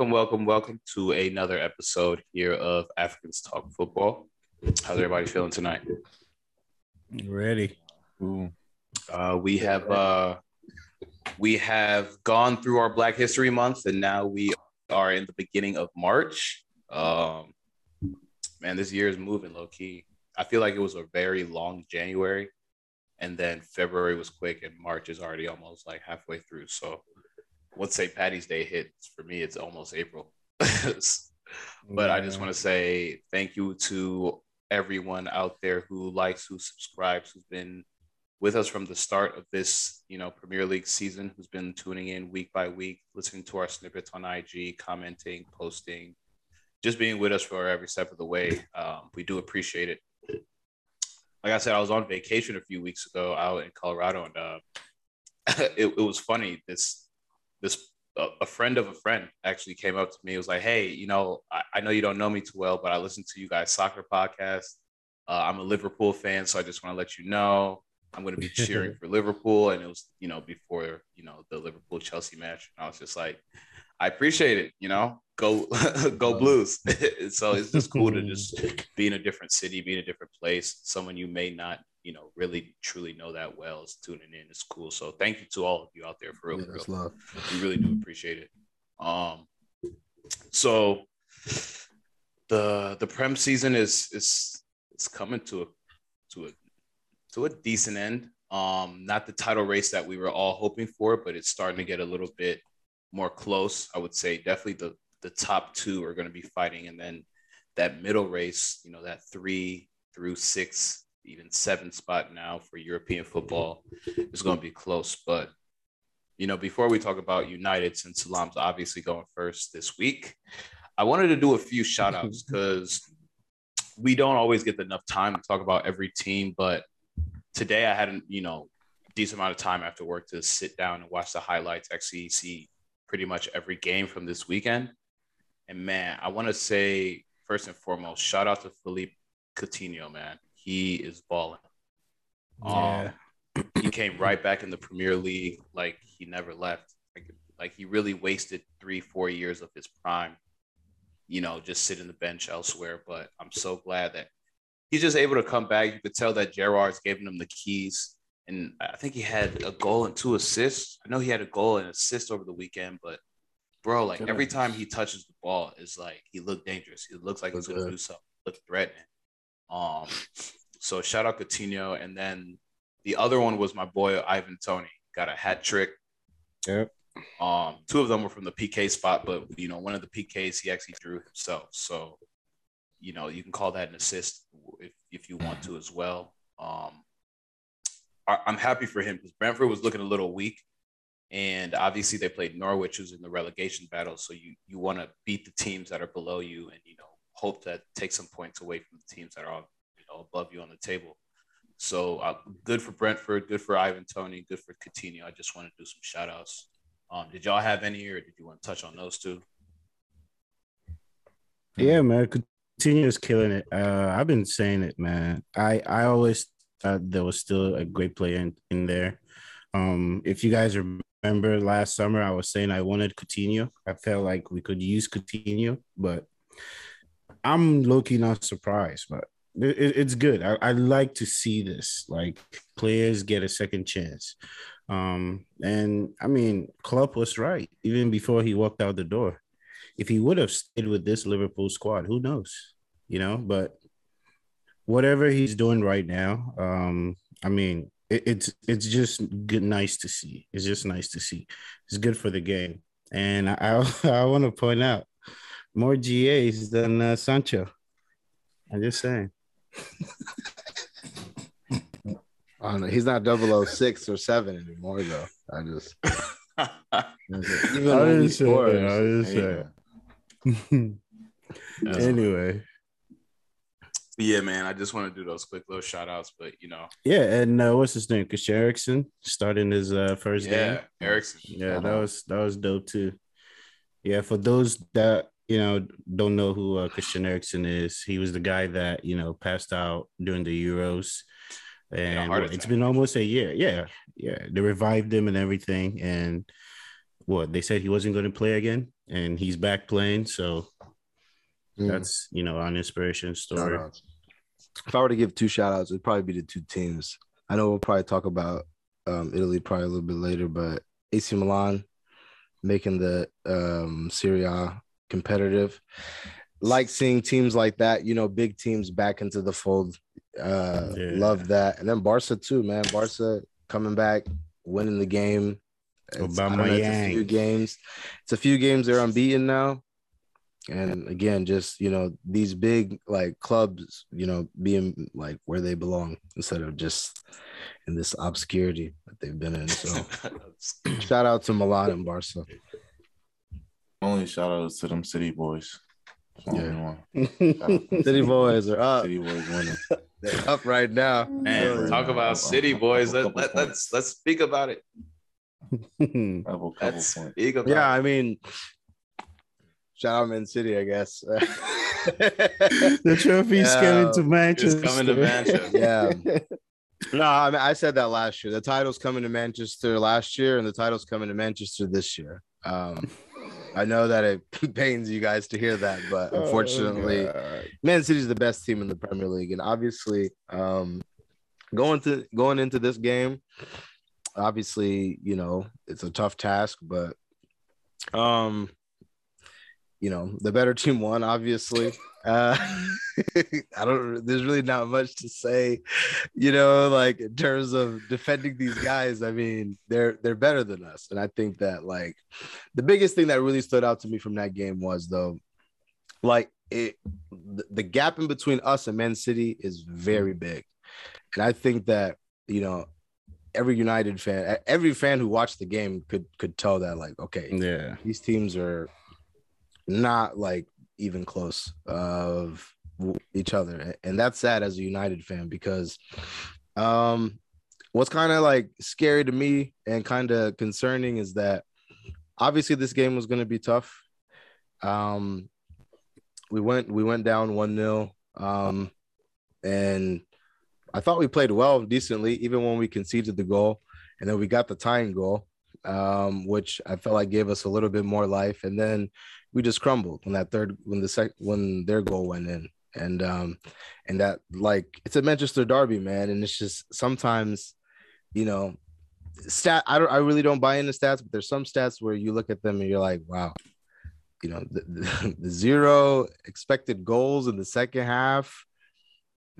Welcome, welcome, welcome to another episode here of Africans Talk Football. How's everybody feeling tonight? Ready. Ooh. Uh, we have uh, we have gone through our Black History Month, and now we are in the beginning of March. Um, man, this year is moving low key. I feel like it was a very long January, and then February was quick, and March is already almost like halfway through. So once St. Patty's Day hits, for me, it's almost April. but yeah. I just want to say thank you to everyone out there who likes, who subscribes, who's been with us from the start of this, you know, Premier League season, who's been tuning in week by week, listening to our snippets on IG, commenting, posting, just being with us for every step of the way. Um, we do appreciate it. Like I said, I was on vacation a few weeks ago out in Colorado, and uh, it, it was funny. This this a friend of a friend actually came up to me. It was like, "Hey, you know, I, I, know you don't know me too well, but I listen to you guys soccer podcast. Uh, I'm a Liverpool fan, so I just want to let you know I'm going to be cheering for Liverpool." And it was, you know, before you know the Liverpool Chelsea match, and I was just like, "I appreciate it. You know, go go Blues." so it's just cool to just be in a different city, be in a different place, someone you may not you know really truly know that well is tuning in. It's cool. So thank you to all of you out there for real. Yeah, for real. We really do appreciate it. Um, so the the prem season is is is coming to a to a to a decent end. Um, not the title race that we were all hoping for, but it's starting to get a little bit more close. I would say definitely the the top two are going to be fighting, and then that middle race, you know, that three through six even seven spot now for European football is going to be close. But you know, before we talk about United, since Salam's obviously going first this week, I wanted to do a few shout outs because we don't always get enough time to talk about every team. But today I had a you know decent amount of time after work to sit down and watch the highlights, actually see pretty much every game from this weekend. And man, I want to say first and foremost, shout out to Philippe Coutinho, man he is balling. Yeah. Um, he came right back in the Premier League like he never left. Like, like he really wasted three, four years of his prime, you know, just sitting the bench elsewhere. But I'm so glad that he's just able to come back. You could tell that Gerrard's giving him the keys. And I think he had a goal and two assists. I know he had a goal and assist over the weekend, but bro, like every time he touches the ball, is like he looked dangerous. He looks like he's gonna do something, look threatening. Um, so shout out Coutinho, and then the other one was my boy Ivan Toney got a hat trick. Yep. Um, two of them were from the PK spot, but you know, one of the PKs he actually drew himself. So, you know, you can call that an assist if if you want to as well. Um, I, I'm happy for him because Brentford was looking a little weak, and obviously they played Norwich, who's in the relegation battle. So you you want to beat the teams that are below you, and you know hope to take some points away from the teams that are you know above you on the table. So uh, good for Brentford, good for Ivan Toney, good for Coutinho. I just want to do some shout outs. Um, did y'all have any or did you want to touch on those two? Yeah, man. Coutinho is killing it. Uh, I've been saying it, man. I, I always thought there was still a great player in, in there. Um, if you guys remember last summer, I was saying I wanted Coutinho. I felt like we could use Coutinho, but I'm low key not surprised, but it, it's good. I, I like to see this. Like players get a second chance. Um, and I mean, Klopp was right even before he walked out the door. If he would have stayed with this Liverpool squad, who knows? You know, but whatever he's doing right now, um, I mean, it, it's it's just good, nice to see. It's just nice to see. It's good for the game, and I I, I want to point out more GAs than uh, Sancho. I'm just saying. I don't know. He's not 006 or 7 anymore, though. I just. even I just say, I just say. anyway. Yeah, man. I just want to do those quick little shout outs, but you know. Yeah, and uh, what's his name? Christian Eriksen starting his uh, first yeah, game. Eriksen. Yeah, that was that was dope too. Yeah, for those that you know, don't know who uh, Christian Eriksen is. He was the guy that you know passed out during the Euros, and yeah, it's been almost a year. Yeah, yeah, they revived him and everything. And what they said he wasn't going to play again, and he's back playing. So Mm. that's you know an inspiration story. Shout-outs. If I were to give two shout outs, it'd probably be the two teams. I know we'll probably talk about um, Italy probably a little bit later, but AC Milan making the um, Serie A competitive. Like seeing teams like that, you know, big teams back into the fold. Uh, Yeah. Love that. And then Barca too, man. Barca coming back, winning the game. It's, I know, it's a few games. It's a few games they're unbeaten now. And again, just you know, these big like clubs, you know, being like where they belong instead of just in this obscurity that they've been in. So shout out to Milan and Barca. Only shout outs to them City boys. Yeah. City boys are up. City boys winning. They're up right now. Man, Yeah. talk about City boys. Let, let, let's let's speak about it. Couple, couple Let's speak about Yeah, it. I mean, shout out Man City, I guess. the trophy's Yeah. coming to Manchester. It's coming to Manchester. yeah. No, I mean I said that last year. The title's coming to Manchester last year, and the title's coming to Manchester this year. Um, I know that it pains you guys to hear that, but Oh, unfortunately, God. Man City's the best team in the Premier League, and obviously, um, going to going into this game, obviously, you know, it's a tough task, but um, you know, the better team won, obviously. Uh, I don't. There's really not much to say, you know, like in terms of defending these guys. I mean, they're they're better than us, and I think that like the biggest thing that really stood out to me from that game was though, like it, the, the gap in between us and Man City is very big, and I think that you know every United fan, every fan who watched the game could could tell that like okay, Yeah. these teams are not like even close of each other and that's sad as a united fan because um what's kind of like scary to me and kind of concerning is that obviously this game was going to be tough. Um we went we went down 1-0 um and i thought we played well decently even when we conceded the goal and then we got the tying goal um which i felt like gave us a little bit more life and then we just crumbled when that third when the sec when their goal went in and um and that like it's a manchester derby man and it's just sometimes you know stat i don't i really don't buy into stats but there's some stats where you look at them and you're like wow you know the, the, the zero expected goals in the second half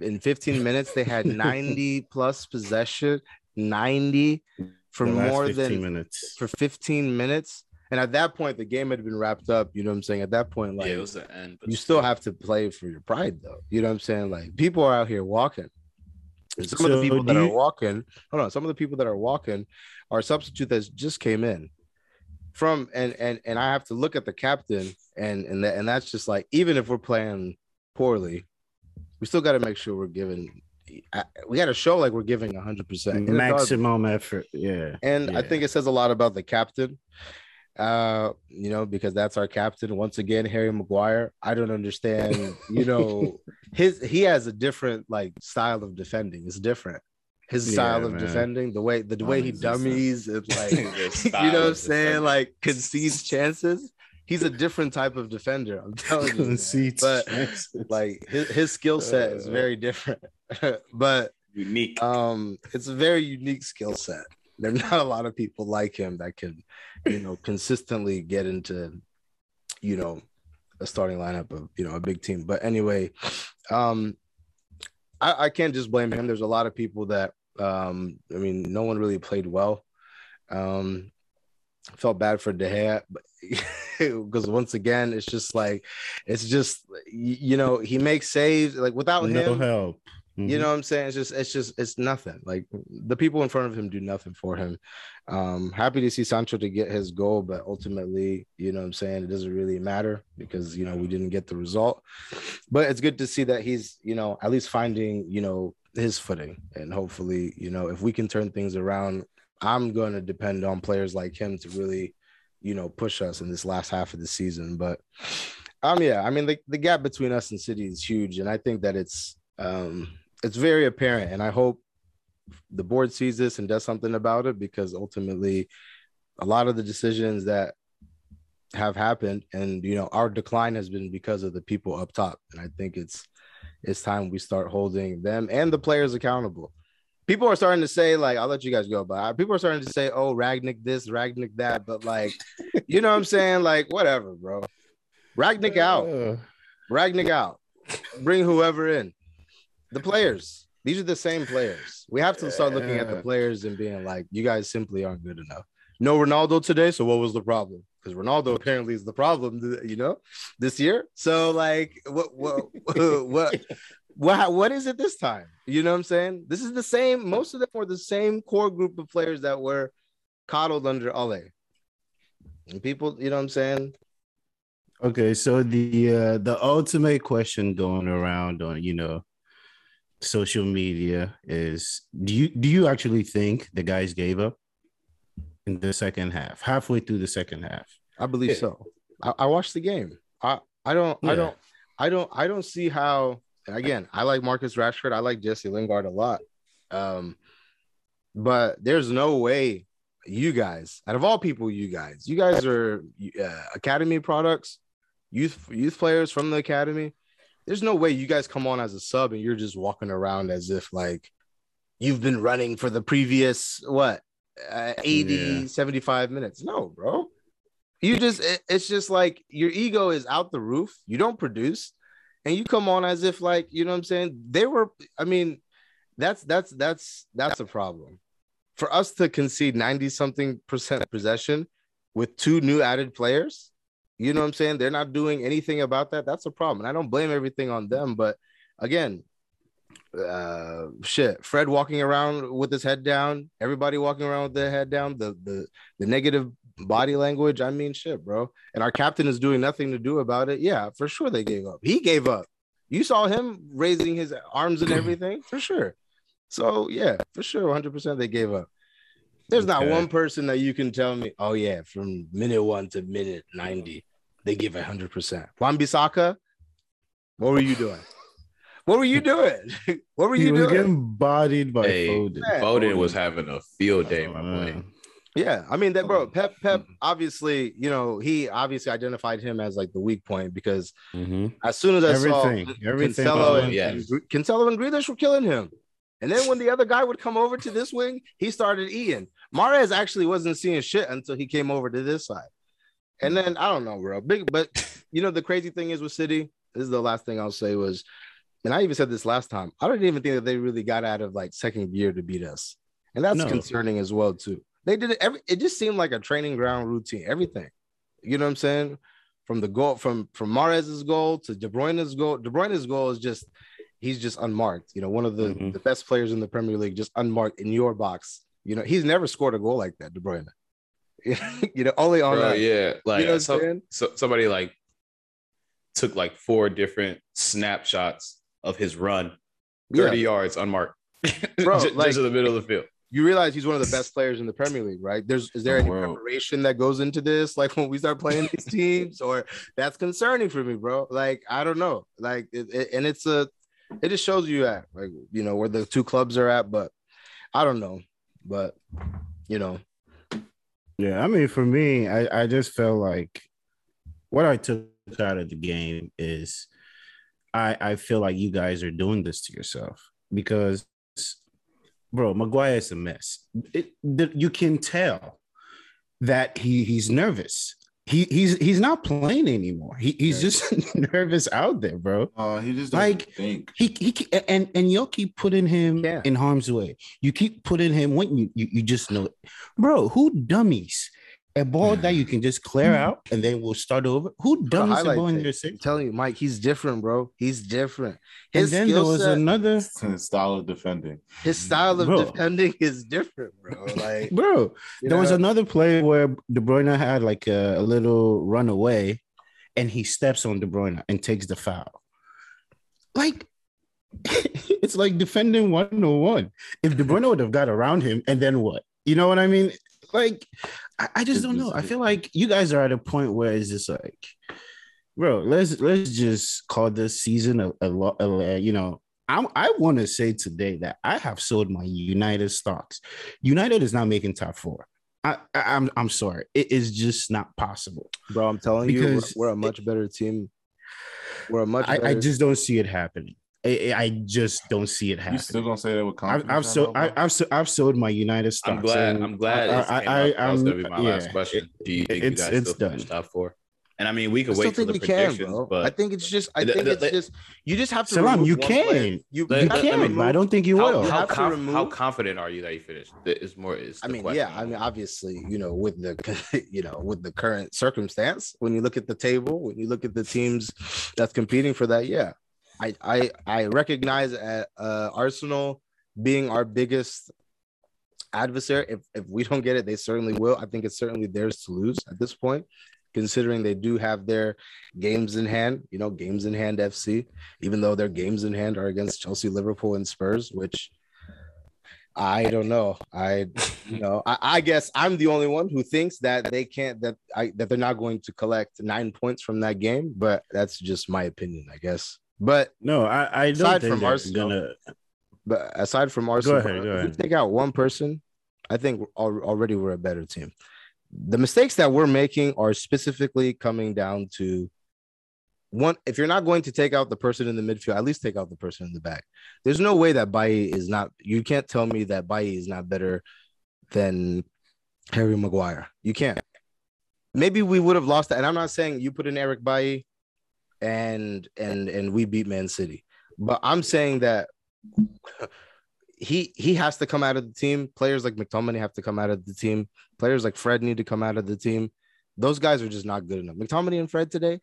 in 15 minutes they had 90 plus possession 90 for more than minutes. for 15 minutes. And at that point, the game had been wrapped up. You know what I'm saying? At that point, like yeah, it was the end. you still have to play for your pride, though. You know what I'm saying? Like people are out here walking. And some of the people do that are walking, hold on, some of the people that are walking are substitute that just came in from and and and I have to look at the captain and and that, and that's just like even if we're playing poorly, we still got to make sure we're giving. We got to show like we're giving 100 percent Maximum effort. Yeah. and I think it says a lot about the captain. Uh, you know, because that's our captain. Once again, Harry Maguire. I don't understand, you know, his he has a different like style of defending. It's different. His Yeah, style of man. defending, the way the way he dummies and like you know what I'm saying, like concedes chances. He's a different type of defender. I'm telling you. Concedes But like his, his skill set is Uh. very different. but unique. um it's a very unique skill set there are not a lot of people like him that can you know consistently get into you know a starting lineup of you know a big team. But anyway um i, I can't just blame him. There's a lot of people that um i mean no one really played well. Um felt bad for De Gea, but because once again it's just like it's just you know he makes saves like without no him help. You Mhm. know what I'm saying? It's just, it's just, it's nothing. Like the people in front of him do nothing for him. Um, happy to see Sancho to get his goal, but ultimately, you know what I'm saying? It doesn't really matter because, you know, we didn't get the result. But it's good to see that he's, you know, at least finding, you know, his footing. And hopefully, you know, if we can turn things around, I'm going to depend on players like him to really, you know, push us in this last half of the season. But um, yeah, I mean, the, the gap between us and City is huge. And I think that it's, um, it's very apparent and i hope the board sees this and does something about it because ultimately a lot of the decisions that have happened, and you know, our decline has been because of the people up top. And I think it's it's time we start holding them and the players accountable. People are starting to say, like, I'll let you guys go, but people are starting to say, oh, Rangnick this, Rangnick that, but like, you know what I'm saying? Like, whatever, bro. Rangnick out. Uh, Rangnick out. Bring whoever in. The players. These are the same players. We have to start looking at the players and being like, you guys simply aren't good enough. No Ronaldo today. So what was the problem? Because Ronaldo apparently is the problem, you know, this year. So like, what, what, what, what, what is it this time? You know what I'm saying? This is the same. Most of them were the same core group of players that were coddled under Ole. And people, you know what I'm saying? Okay, so the uh, the ultimate question going around on you know social media is do you do you actually think the guys gave up in the second half, halfway through the second half? I believe Yeah. so. I, I watched the game. I I don't I don't I don't I don't see how. Again, I like Marcus Rashford. I like Jesse Lingard a lot. Um, but there's no way you guys, out of all people, you guys, you guys are uh, academy products, youth youth players from the academy. There's no way you guys come on as a sub and you're just walking around as if like you've been running for the previous what uh, 80 Yeah. 75 minutes. No, bro. You just it- it's just like your ego is out the roof. You don't produce. And you come on as if like you know what i'm saying? They were i mean that's that's that's that's a problem. For us to concede 90 something percent possession with two new added players you know what i'm saying? They're not doing anything about that. That's a problem. And i don't blame everything on them but again uh shit fred walking around with his head down everybody walking around with their head down the the the negative body language. I mean shit bro. And our captain is doing nothing to do about it. Yeah for sure they gave up. He gave up. You saw him raising his arms and everything? For sure. So yeah for sure 100% they gave up. There's not one person that you can tell me oh yeah from minute one to minute 90 they give 100% Wan-Bissaka, what were you doing what were you doing what were you He you was doing getting bodied by Hey, Foden. Yeah. Foden was having a field day, my boy. Yeah, I mean that, bro. Pep, Pep, Mm-hmm. obviously, you know, he obviously identified him as like the weak point because mhm. as soon as I Everything, saw everything Cancelo and, him. and Cancelo and Grealish were killing him, and then when the other guy would come over to this wing, he started eating. Mahrez actually wasn't seeing shit until he came over to this side, and then I don't know, bro. Big, but you know the crazy thing is with City. This is the last thing I'll say was, and I even said this last time. I don't even think that they really got out of like second gear to beat us, and that's No. concerning as well too. They did it every. It just seemed like a training ground routine. Everything, you know what I'm saying? From the goal, from from Mahrez's goal to De Bruyne's goal. De Bruyne's goal is just he's just unmarked. You know, one of the Mhm. the best players in the Premier League, just unmarked in your box. You know, he's never scored a goal like that, De Bruyne. you know, only on Bro, that. yeah, like you know so- somebody like took like four different snapshots of his run, 30 Yeah. yards unmarked. Bro, just, like- just in the middle of the field. You realize he's one of the best players in the Premier League, right? There's is there The any world. preparation that goes into this? Like when we start playing these teams, or that's concerning for me, bro. Like I don't know, like it, it- and it's a, it just shows you at like you know where the two clubs are at, but I don't know, but you know, Yeah, I mean, for me, I, I just felt like what I took out of the game is I I feel like you guys are doing this to yourself because, bro, Maguire is a mess. It, you can tell that he he's nervous. He he's he's not playing anymore. He, he's Yeah. just nervous out there, bro. Uh, he just Like, think. He he and and you'll keep putting him Yeah. in harm's way. You keep putting him when you you, you just know it, bro. Who dummies a ball that you can just clear mm. out and then we'll start over? Who dummies a ball in tape. your I'm six? telling you, Mike, he's different, bro. He's different. And His then there was set, another His style of defending. his style of Bro. defending is different, bro. Like bro. you There was another play where De Bruyne had like a, a little runaway, and he steps on De Bruyne and takes the foul. Like it's like defending 101. If De Bruyne would have got around him, and then what? You know what I mean? Like, I, I just don't know. I feel like you guys are at a point where it's just like, bro, let's let's just call this season a, a, lo- a you know. I, I want to say today that I have sold my United stocks. United is not making top four. I, I I'm I'm sorry. It is just not possible. bro. I'm telling you, we're, we're a much better team. We're a much. I, I just don't see it happening. I, I just don't see it You happening. still gonna say that with I've, confidence? I've right so now, I, I've, so, I've sold my United stock. I'm glad. I'm glad. I, it came I, up. I, that was gonna be I'm- my last question. Do you think It's- you guys it's still finish done. top four? And I mean, we I could still wait for the we can, bro. but I think it's just. I think the- it's the- just. You just have to. Salam, remove you can. player. You, You Let- you let- can, me- but I don't think you how, will. You how, to conf- remove- how confident are you that you finished? It's more. Is I mean, question. yeah. I mean, obviously, you know, with the you know with the current circumstance, when you look at the table, when you look at the teams that's competing for that, yeah, I I I recognize uh, uh, Arsenal being our biggest adversary. If if we don't get it, they certainly will. I think it's certainly theirs to lose at this point, considering they do have their games in hand. You know, games in hand FC, even though their games in hand are against Chelsea, Liverpool, and Spurs, which. I don't know. I, you know, I, I guess I'm the only one who thinks that they can't that I that they're not going to collect nine points from that game, but that's just my opinion, I guess. But No, I, I don't Aside think from Arsenal, gonna. but aside from Arsenal, ahead, go if ahead. we take out one person, I think already we're a better team. The mistakes that we're making are specifically coming down to one. If you're not going to take out the person in the midfield, at least take out the person in the back. There's no way that Bailly is not. You can't tell me that Bailly is not better than Harry Maguire. You can't. Maybe we would have lost that, and I'm not saying you put in Eric Bailly, and and and we beat Man City, but I'm saying that he he has to come out of the team. Players like McTominay have to come out of the team. Players like Fred need to come out of the team. Those guys are just not good enough. McTominay and Fred today,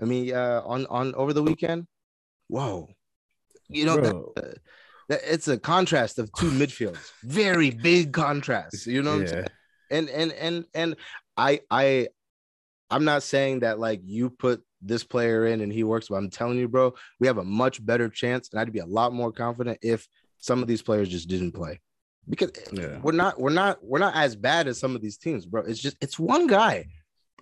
I mean, uh, on on over the weekend, whoa, you know that, uh, that it's a contrast of two midfields, very big contrast. You know what I'm saying? Yeah. and and and and I I I'm not saying that like you put this player in and he works, but I'm telling you, bro, we have a much better chance, and I'd be a lot more confident if some of these players just didn't play. Because Yeah. we're not we're not we're not as bad as some of these teams, bro. It's just it's one guy.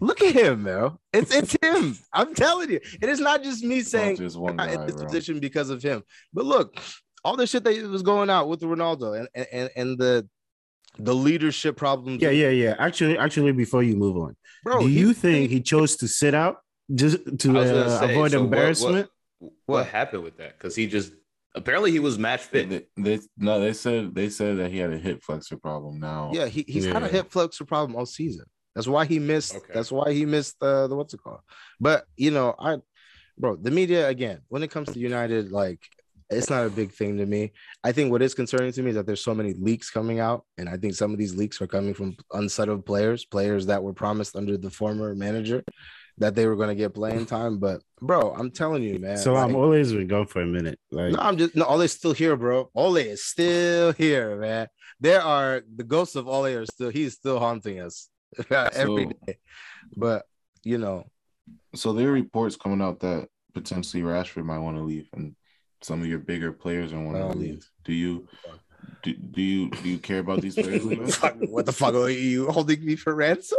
Look at him, bro. It's it's him. I'm telling you. It is not just me saying just one guy, in this bro. position because of him. But look, all the shit that was going out with Ronaldo and and and the the leadership problems. Yeah, yeah, yeah. Actually, actually, before you move on, bro. do he- you think he chose to sit out just to I was gonna uh, say, avoid so what- embarrassment? What, what happened with that? Because he just apparently he was match fit. They, they no, they said they said that he had a hip flexor problem. Now, Yeah, he, he's had a hip flexor problem all season. That's why he missed. Okay. That's why he missed uh, the what's it called. But you know, I, bro, the media again. When it comes to United, like it's not a big thing to me. I think what is concerning to me is that there's so many leaks coming out, and I think some of these leaks are coming from unsettled players, players that were promised under the former manager that they were going to get playing time. But bro, I'm telling you, man. So I'm like- always been gone for a minute. Like, no, I'm just no. Ole's still here, bro. Ole is still here, man. There are the ghosts of Ole are still. He's still haunting us every So- day. But you know, so there are reports coming out that potentially Rashford might want to leave, and some of your bigger players are want to Um, leave. Do you do, do you do you care about these players what the fuck are you holding me for ransom,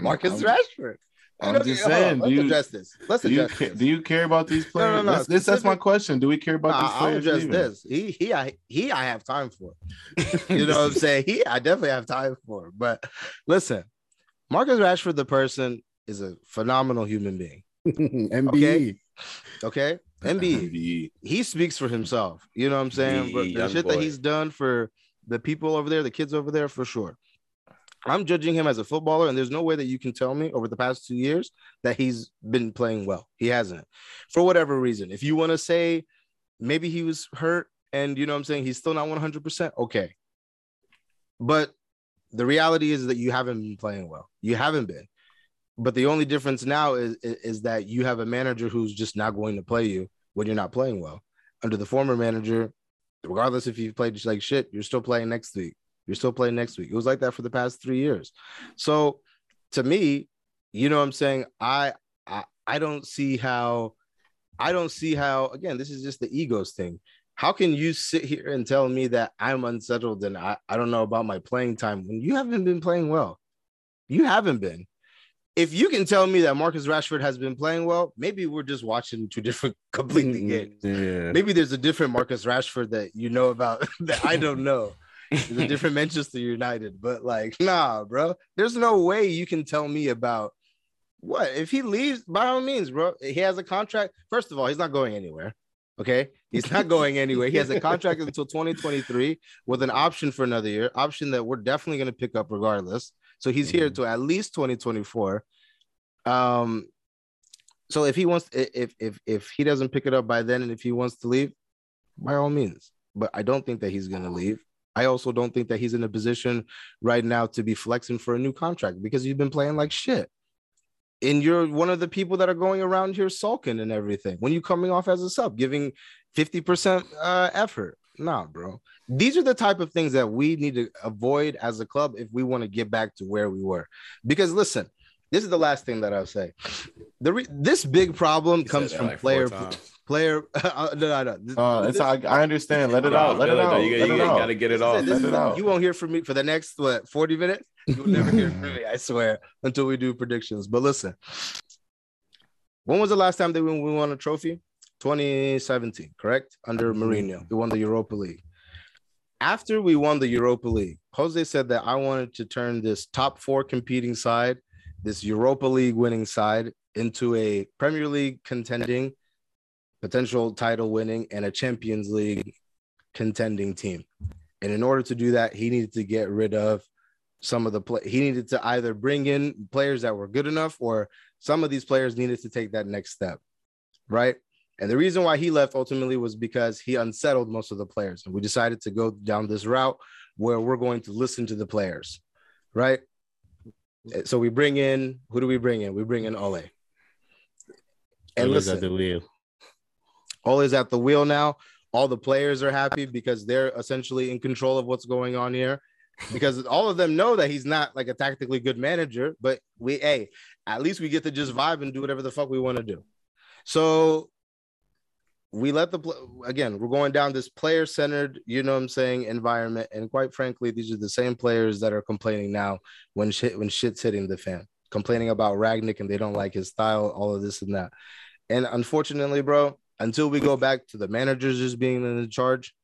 Marcus I'm, Rashford? I'm No, just saying. Do Let's you, address this. Let's do you address this. do you care about these No, players? no, no, That's, this, that's my question. Do we care about these players? I'll address this. He he I he I have time for. You know what I'm saying? He I definitely have time for. But listen, Marcus Rashford, the person, is a phenomenal human being. MBE. Okay. Okay. MB, MBE. he speaks for himself. You know what I'm saying? But The shit that he's done for the people over there, the kids over there, for sure. I'm judging him as a footballer, and there's no way that you can tell me over the past two years that he's been playing well. He hasn't, for whatever reason. If you want to say maybe he was hurt, and you know what I'm saying, he's still not 100%, okay. But the reality is that you haven't been playing well. You haven't been. But the only difference now is, is, that you have a manager who's just not going to play you when you're not playing well. Under the former manager, regardless if you've played like shit, you're still playing next week. You're still playing next week. It was like that for the past three years. So to me, you know what I'm saying? I I, I don't see how I don't see how again, this is just the egos thing. How can you sit here and tell me that I'm unsettled and I, I don't know about my playing time when you haven't been playing well? You haven't been. If you can tell me that Marcus Rashford has been playing well, maybe we're just watching two different completely mm-hmm. games Yeah. maybe there's a different Marcus Rashford that you know about that I don't know. It's a different Manchester United. But like, nah, bro. There's no way you can tell me about what if he leaves. By all means, bro. He has a contract. First of all, he's not going anywhere. Okay, he's not going anywhere. He has a contract until 2023 with an option for another year, option that we're definitely going to pick up regardless. So he's here to at least 2024. Um, so if he wants, if if if he doesn't pick it up by then, and if he wants to leave, by all means. But I don't think that he's going to leave. I also don't think that he's in a position right now to be flexing for a new contract because you've been playing like shit. And you're one of the people that are going around here sulking and everything. When you're coming off as a sub giving 50% uh, effort. Nah bro. These are the type of things that we need to avoid as a club if we want to get back to where we were. Because listen this is the last thing that i'll say. The re- this big problem comes from like player times. Player uh, no no no This- Uh, it's this- I, I understand. Let it No, out. Let it feel it, though. out. You, Let you, you gotta get it This off. Let it out. you won't hear from me for the next what 40 minutes you'll never hear from me i swear until we do predictions but listen when was the last time that we, we won a trophy 2017 correct under Mourinho we won the europa league after we won the europa league jose said that i wanted to turn this top four competing side this europa league winning side into a premier league contending potential title winning and a champions league contending team and in order to do that, he needed to get rid of some of the play. He needed to either bring in players that were good enough, or some of these players needed to take that next step, right? And the reason why he left ultimately was because he unsettled most of the players, and we decided to go down this route where we're going to listen to the players, right? Eh, so we bring in who do we bring in? We bring in Ole. And listen, wheel. Ole's at the wheel now. All the players are happy because they're essentially in control of what's going on here. Because all of them know that he's not like a tactically good manager, but we, hey, at least we get to just vibe and do whatever the fuck we want to do. So we let the again, we're going down this player centered, you know what I'm saying, environment. And quite frankly, these are the same players that are complaining now when shit when shit's hitting the fan, complaining about Rangnick and they don't like his style, all of this and that. And unfortunately, bro, until we go back to the managers just being in charge,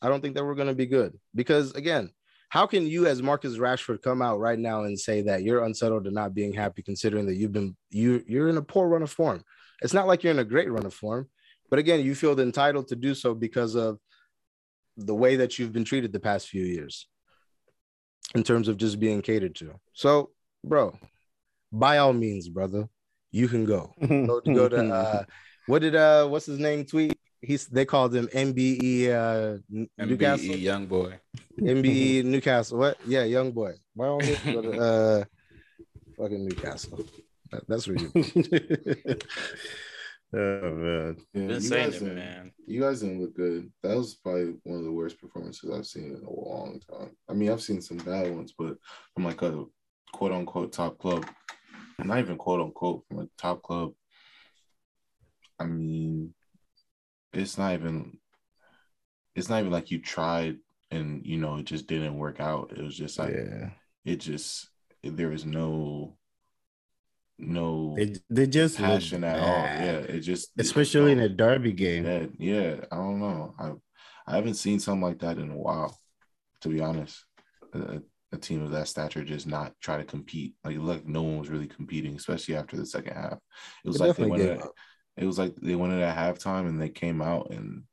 I don't think that we're going to be good. Because again, how can you, as Marcus Rashford, come out right now and say that you're unsettled and not being happy, considering that you've been you you're in a poor run of form? It's not like you're in a great run of form, but again, you feel entitled to do so because of the way that you've been treated the past few years, in terms of just being catered to. So, bro, by all means, brother, you can go go to go to uh what did uh what's his name tweet he's they called him mbe uh N- newcastle MBE young boy. mbe newcastle what yeah young boy by all means, go to, uh fucking newcastle That- that's where you oh man. Yeah, Been you saying guys it, didn't- man. You guys didn't look good. That was probably one of the worst performances I've seen in a long time. I mean, I've seen some bad ones, but from like a quote unquote top club, not even quote unquote from a top club. I mean, it's not even. It's not even like you tried and you know it just didn't work out. It was just like yeah. it just there was no no They, they just look passion at all. Yeah, it just Especially in a derby game. yeah, yeah. I don't know. I I haven't seen something like that in a while, to be honest. A, a team of that stature just not try to compete. Like like no one was really competing, especially after the second half. It was They like they went gave at, up. It was like they went in at halftime and they came out and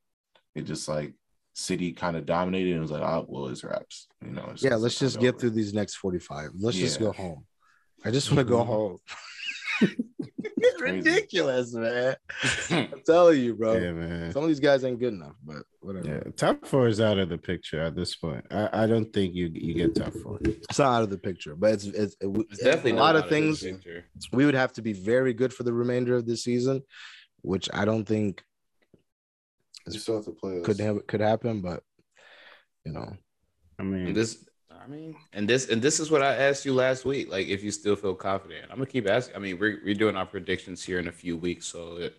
it just like City kind of dominated and it was like, oh well, it's wraps. You know, yeah let's just get over. through these next 45 let's just go home i just want to go Mhm. home it's ridiculous man i'm telling you bro Yeah, man. some of these guys ain't good enough but whatever Yeah, top four is out of the picture at this point. I, I don't think you you get top four. it's not out of the picture but it's it's, it, It's definitely a not lot out of things picture. we would have to be very good for the remainder of this season, which I don't think You still have to play us. could have, could happen. But you know, I mean, this, I mean, and this, and this is what I asked you last week. Like, if you still feel confident, I'm gonna keep asking. I mean, we're we're doing our predictions here in a few weeks, so it,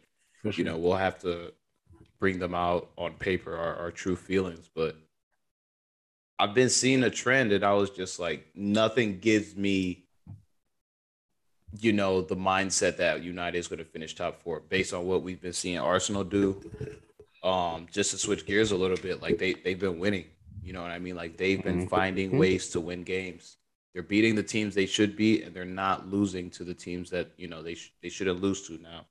you know we'll have to bring them out on paper, our, our true feelings. But I've been seeing a trend, and I was just like, nothing gives me, you know, the mindset that United is going to finish top four based on what we've been seeing Arsenal do. Um, just to switch gears a little bit, like they they've been winning. You know what I mean? Like they've been Mhm. finding ways to win games. They're beating the teams they should beat, and they're not losing to the teams that you know they sh- they shouldn't lose to now.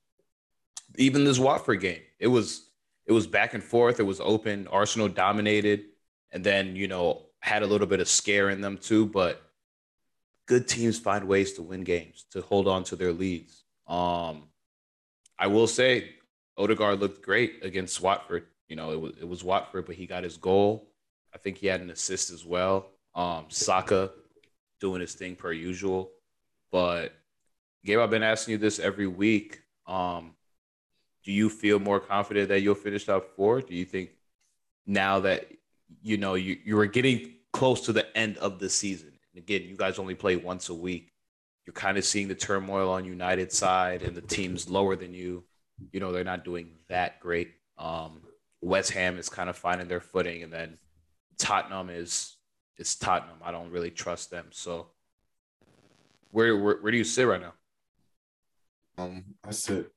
Even this Watford game, it was it was back and forth. It was open. Arsenal dominated, and then you know had a little bit of scare in them too. But good teams find ways to win games to hold on to their leads. Um, I will say, Odegaard looked great against Watford. You know, it was it was Watford, but he got his goal. I think he had an assist as well. Um, Saka doing his thing per usual. But Gabe, I've been asking you this every week. Um, do you feel more confident that you'll finish top four? Do you think now that you know you, you were getting close to the end of the season? And again, you guys only play once a week. You're kind of seeing the turmoil on United side and the teams lower than you. You know, they're not doing that great. Um, West Ham is kind of finding their footing, and then Tottenham is is Tottenham. I don't really trust them. So where where, where do you sit right now? Um, I sit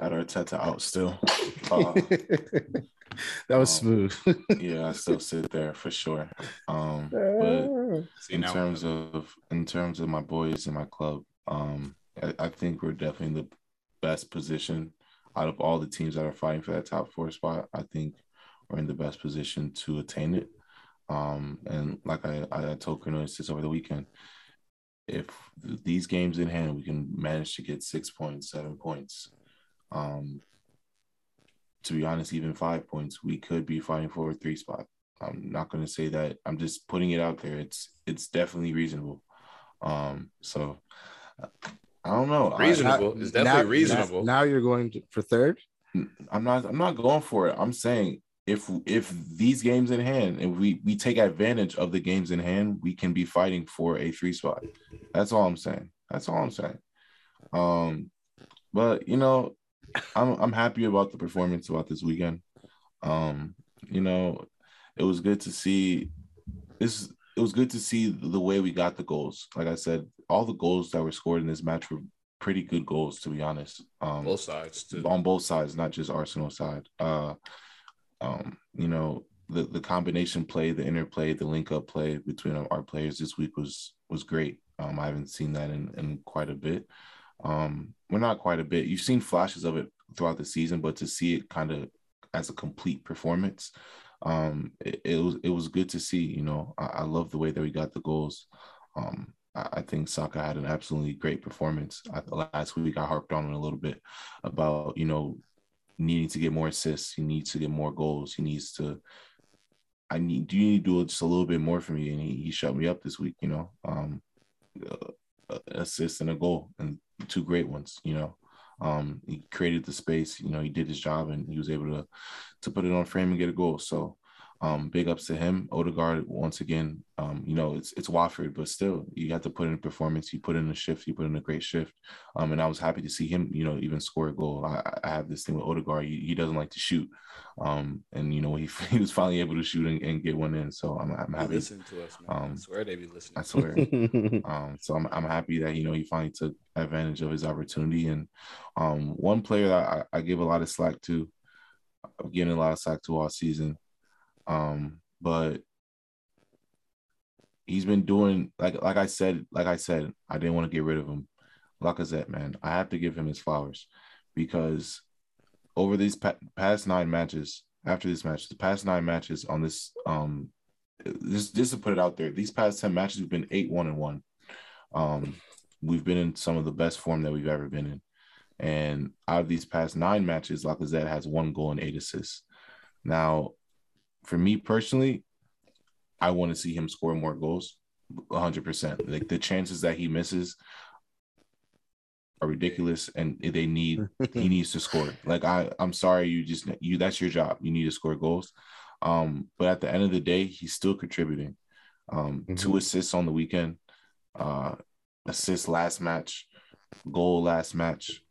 at Arteta out still. Uh, that was um, smooth. yeah, I still sit there for sure. Um, but See in now, terms of in terms of my boys in my club, um, I, I think we're definitely in the best position out of all the teams that are fighting for that top four spot. I think we're in the best position to attain it. Um, and like I, I told Cornelius this over the weekend, if these games in hand, we can manage to get six points, seven points. Um, to be honest, even five points, we could be fighting for a three spot. I'm not going to say that. I'm just putting it out there. It's it's definitely reasonable. Um, so I don't know. I- reasonable. it's definitely reasonable. Now, you're going to, for third. I'm not. I'm not going for it. I'm saying if if these games in hand and we we take advantage of the games in hand, we can be fighting for a three spot. That's all I'm saying. That's all I'm saying. Um, but you know, I'm I'm happy about the performance about this weekend. Um, you know, it was good to see this. It was good to see the way we got the goals. Like I said, all the goals that were scored in this match were pretty good goals, to be honest. Um, both sides. Too. on both sides, not just Arsenal side. Uh, um, you know, the the combination play, the interplay, the link up play between our players this week was was great. Um, I haven't seen that in, in quite a bit. Um, well, not quite a bit. You've seen flashes of it throughout the season, but to see it kind of as a complete performance, um, it, it was it was good to see. You know, I, I love the way that we got the goals. Um, I, think Saka had an absolutely great performance. I, last week I harped on it a little bit about you know needing to get more assists. He needs to get more goals. He needs to. I need. Do you need to do just a little bit more for me? And he, he shut me up this week. You know, um, uh, assist and a goal and two great ones. You know, um, he created the space. You know, he did his job and he was able to to put it on frame and get a goal. So um, big ups to him. Odegaard once again. Um, you know, it's it's Watford, but still, you have to put in a performance. You put in a shift. You put in a great shift. Um, and I was happy to see him. You know, even score a goal. I, I have this thing with Odegaard. He, he doesn't like to shoot. Um, and you know, he, he was finally able to shoot and, and get one in. So I'm I'm They happy. listen to us, man. I Um, swear they be listening. I swear. Um, so I'm I'm happy that you know he finally took advantage of his opportunity. And um, one player that I, I give a lot of slack to, I'm getting a lot of slack to all season. Um, but he's been doing like like I said, like I said, I didn't want to get rid of him. Lacazette, man, I have to give him his flowers because over these pa- past nine matches, after this match, the past nine matches on this um just just to put it out there, these past 10 matches we've been 8 1 and 1. Um we've been in some of the best form that we've ever been in. And out of these past nine matches, Lacazette has one goal and eight assists. Now, for me personally, I want to see him score more goals 100%. Like the chances that he misses are ridiculous and they need he needs to score. Like I I'm sorry you just you that's your job. You need to score goals. Um but at the end of the day, he's still contributing. Um Mhm. two assists on the weekend. Uh assist last match, goal last match.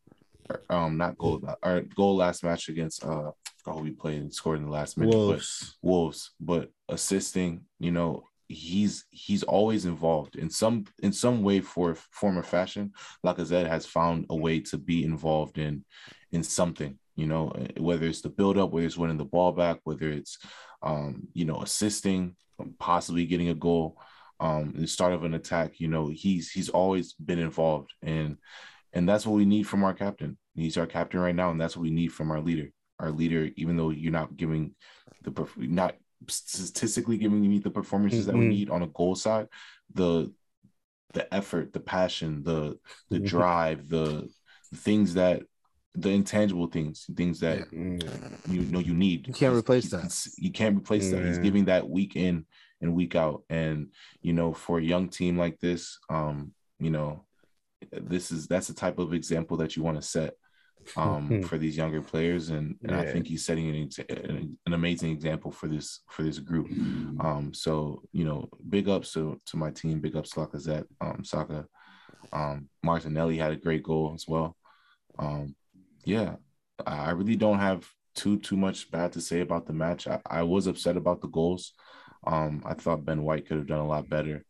Um not goal or goal last match against uh who we played and scored in the last minute. but- Wolves. Wolves, but assisting, you know, he's he's always involved in some in some way for form or fashion. Lacazette has found a way to be involved in in something, you know, whether it's the build up, whether it's winning the ball back, whether it's um, you know, assisting, possibly getting a goal, um, the start of an attack. You know, he's he's always been involved, and and that's what we need from our captain. He's our captain right now, and that's what we need from our leader. Our leader, even though you're not giving the not statistically giving me the performances that we Mhm. need on a goal side, the the effort, the passion, the the Mhm. drive, the things that the intangible things, things that Mm. you know you need. You can't replace that. You can't replace that. He's giving that week in and week out. And you know, for a young team like this, um, you know, this is that's the type of example that you want to set um for these younger players and, and I think he's setting an, an an amazing example for this for this group. Um so you know, big ups to to my team, big ups to Lacazette, um Saka. Um Martinelli had a great goal as well. Um yeah, I I really don't have too too much bad to say about the match. I, I was upset about the goals. Um, I thought Ben White could have done a lot better.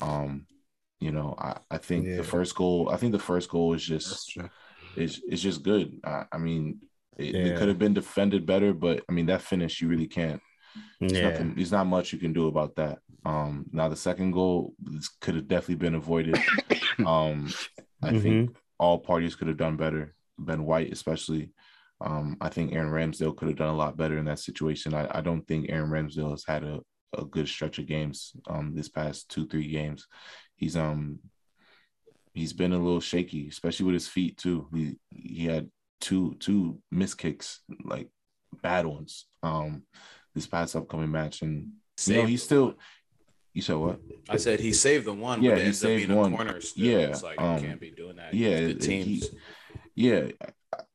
Um, you know, I, I think Yeah. the first goal, I think the first goal is just true. is is just good. I, I mean, it, it could have been defended better, but I mean that finish you really can't. There's Yeah. nothing. There's not much you can do about that. Um, now the second goal this could have definitely been avoided. Um, I Mm-hmm. think all parties could have done better. Ben White, especially. Um, I think Aaron Ramsdale could have done a lot better in that situation. I, I don't think Aaron Ramsdale has had a, a good stretch of games um this past two, three games. He's um he's been a little shaky, especially with his feet too. He he had two two miss kicks, like bad ones, um, this past upcoming match. And you know, he's still you said what? I said he saved the one, Yeah, but he it ends up saved being one. corner. Still. Yeah, it's like um, you can't be doing that. yeah, the teams. he- Yeah,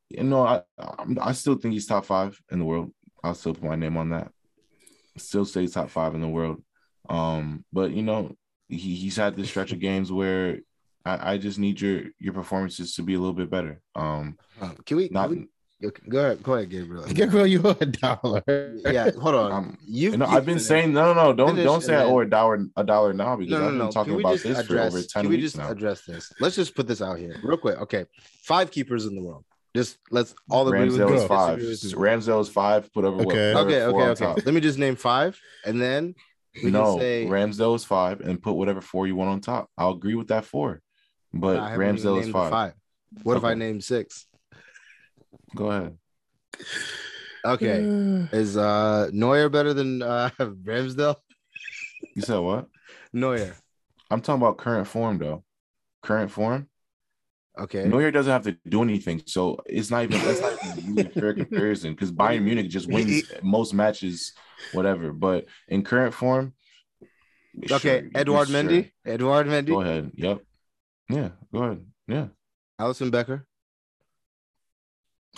you know, I I'm- I still think he's top five in the world. I'll still put my name on that. Still stays top five in the world. Um, but you know, he, he's had this stretch of games where I, I just need your your performances to be a little bit better. Um, Um, can we, not can we go ahead? Go ahead, Gabriel. Gabriel, you owe a dollar. Yeah, hold on. Um, you you know, I've been saying no, no, no, don't don't and say I owe a dollar a dollar now because No, no, I've been no. talking about this address? for over ten can we just now. address this? Let's just put this out here real quick. Okay, five keepers in the world. Just let's all agree with Ramsdale me, is five. disagree. Ramsdale is five. Put over what? Okay. put Okay, four okay, on okay. top. Let me just name five, and then we no, can say Ramsdale is five, and put whatever four you want on top. I'll agree with that four, but I Ramsdale is named five. the What if I name six? Go ahead. Okay, is uh Neuer better than uh Ramsdale? You said what? Neuer. I'm talking about current form though. Current form. Okay. Neuer doesn't have to do anything, so it's not even that's not even a fair comparison because Bayern Munich just wins most matches, whatever. But in current form, Okay, sure, Edward sure. Mendy. Edward Mendy. Go ahead. Yep. Yeah. Go ahead. Yeah. Alisson Becker.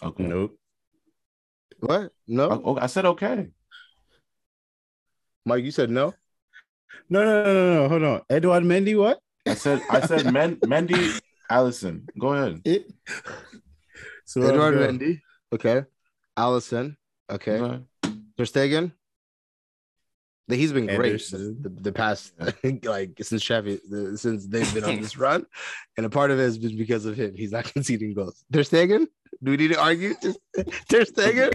Okay. Nope. What? No, Oh, oh, I said okay. Mike. You said no. No, no, no, no, no. Hold on. Edward Mendy, what? I said I said Men, Mendy, Alisson. Go ahead. It. So Edward Mendy. Okay. Alisson. Okay. Go ahead. Ter Stegen. He's been great the, the past like since Xavi the, since they've been on this run, and a part of it has been because of him. He's not conceding goals. Ter Stegen. Do we need to argue? Ter Stegen.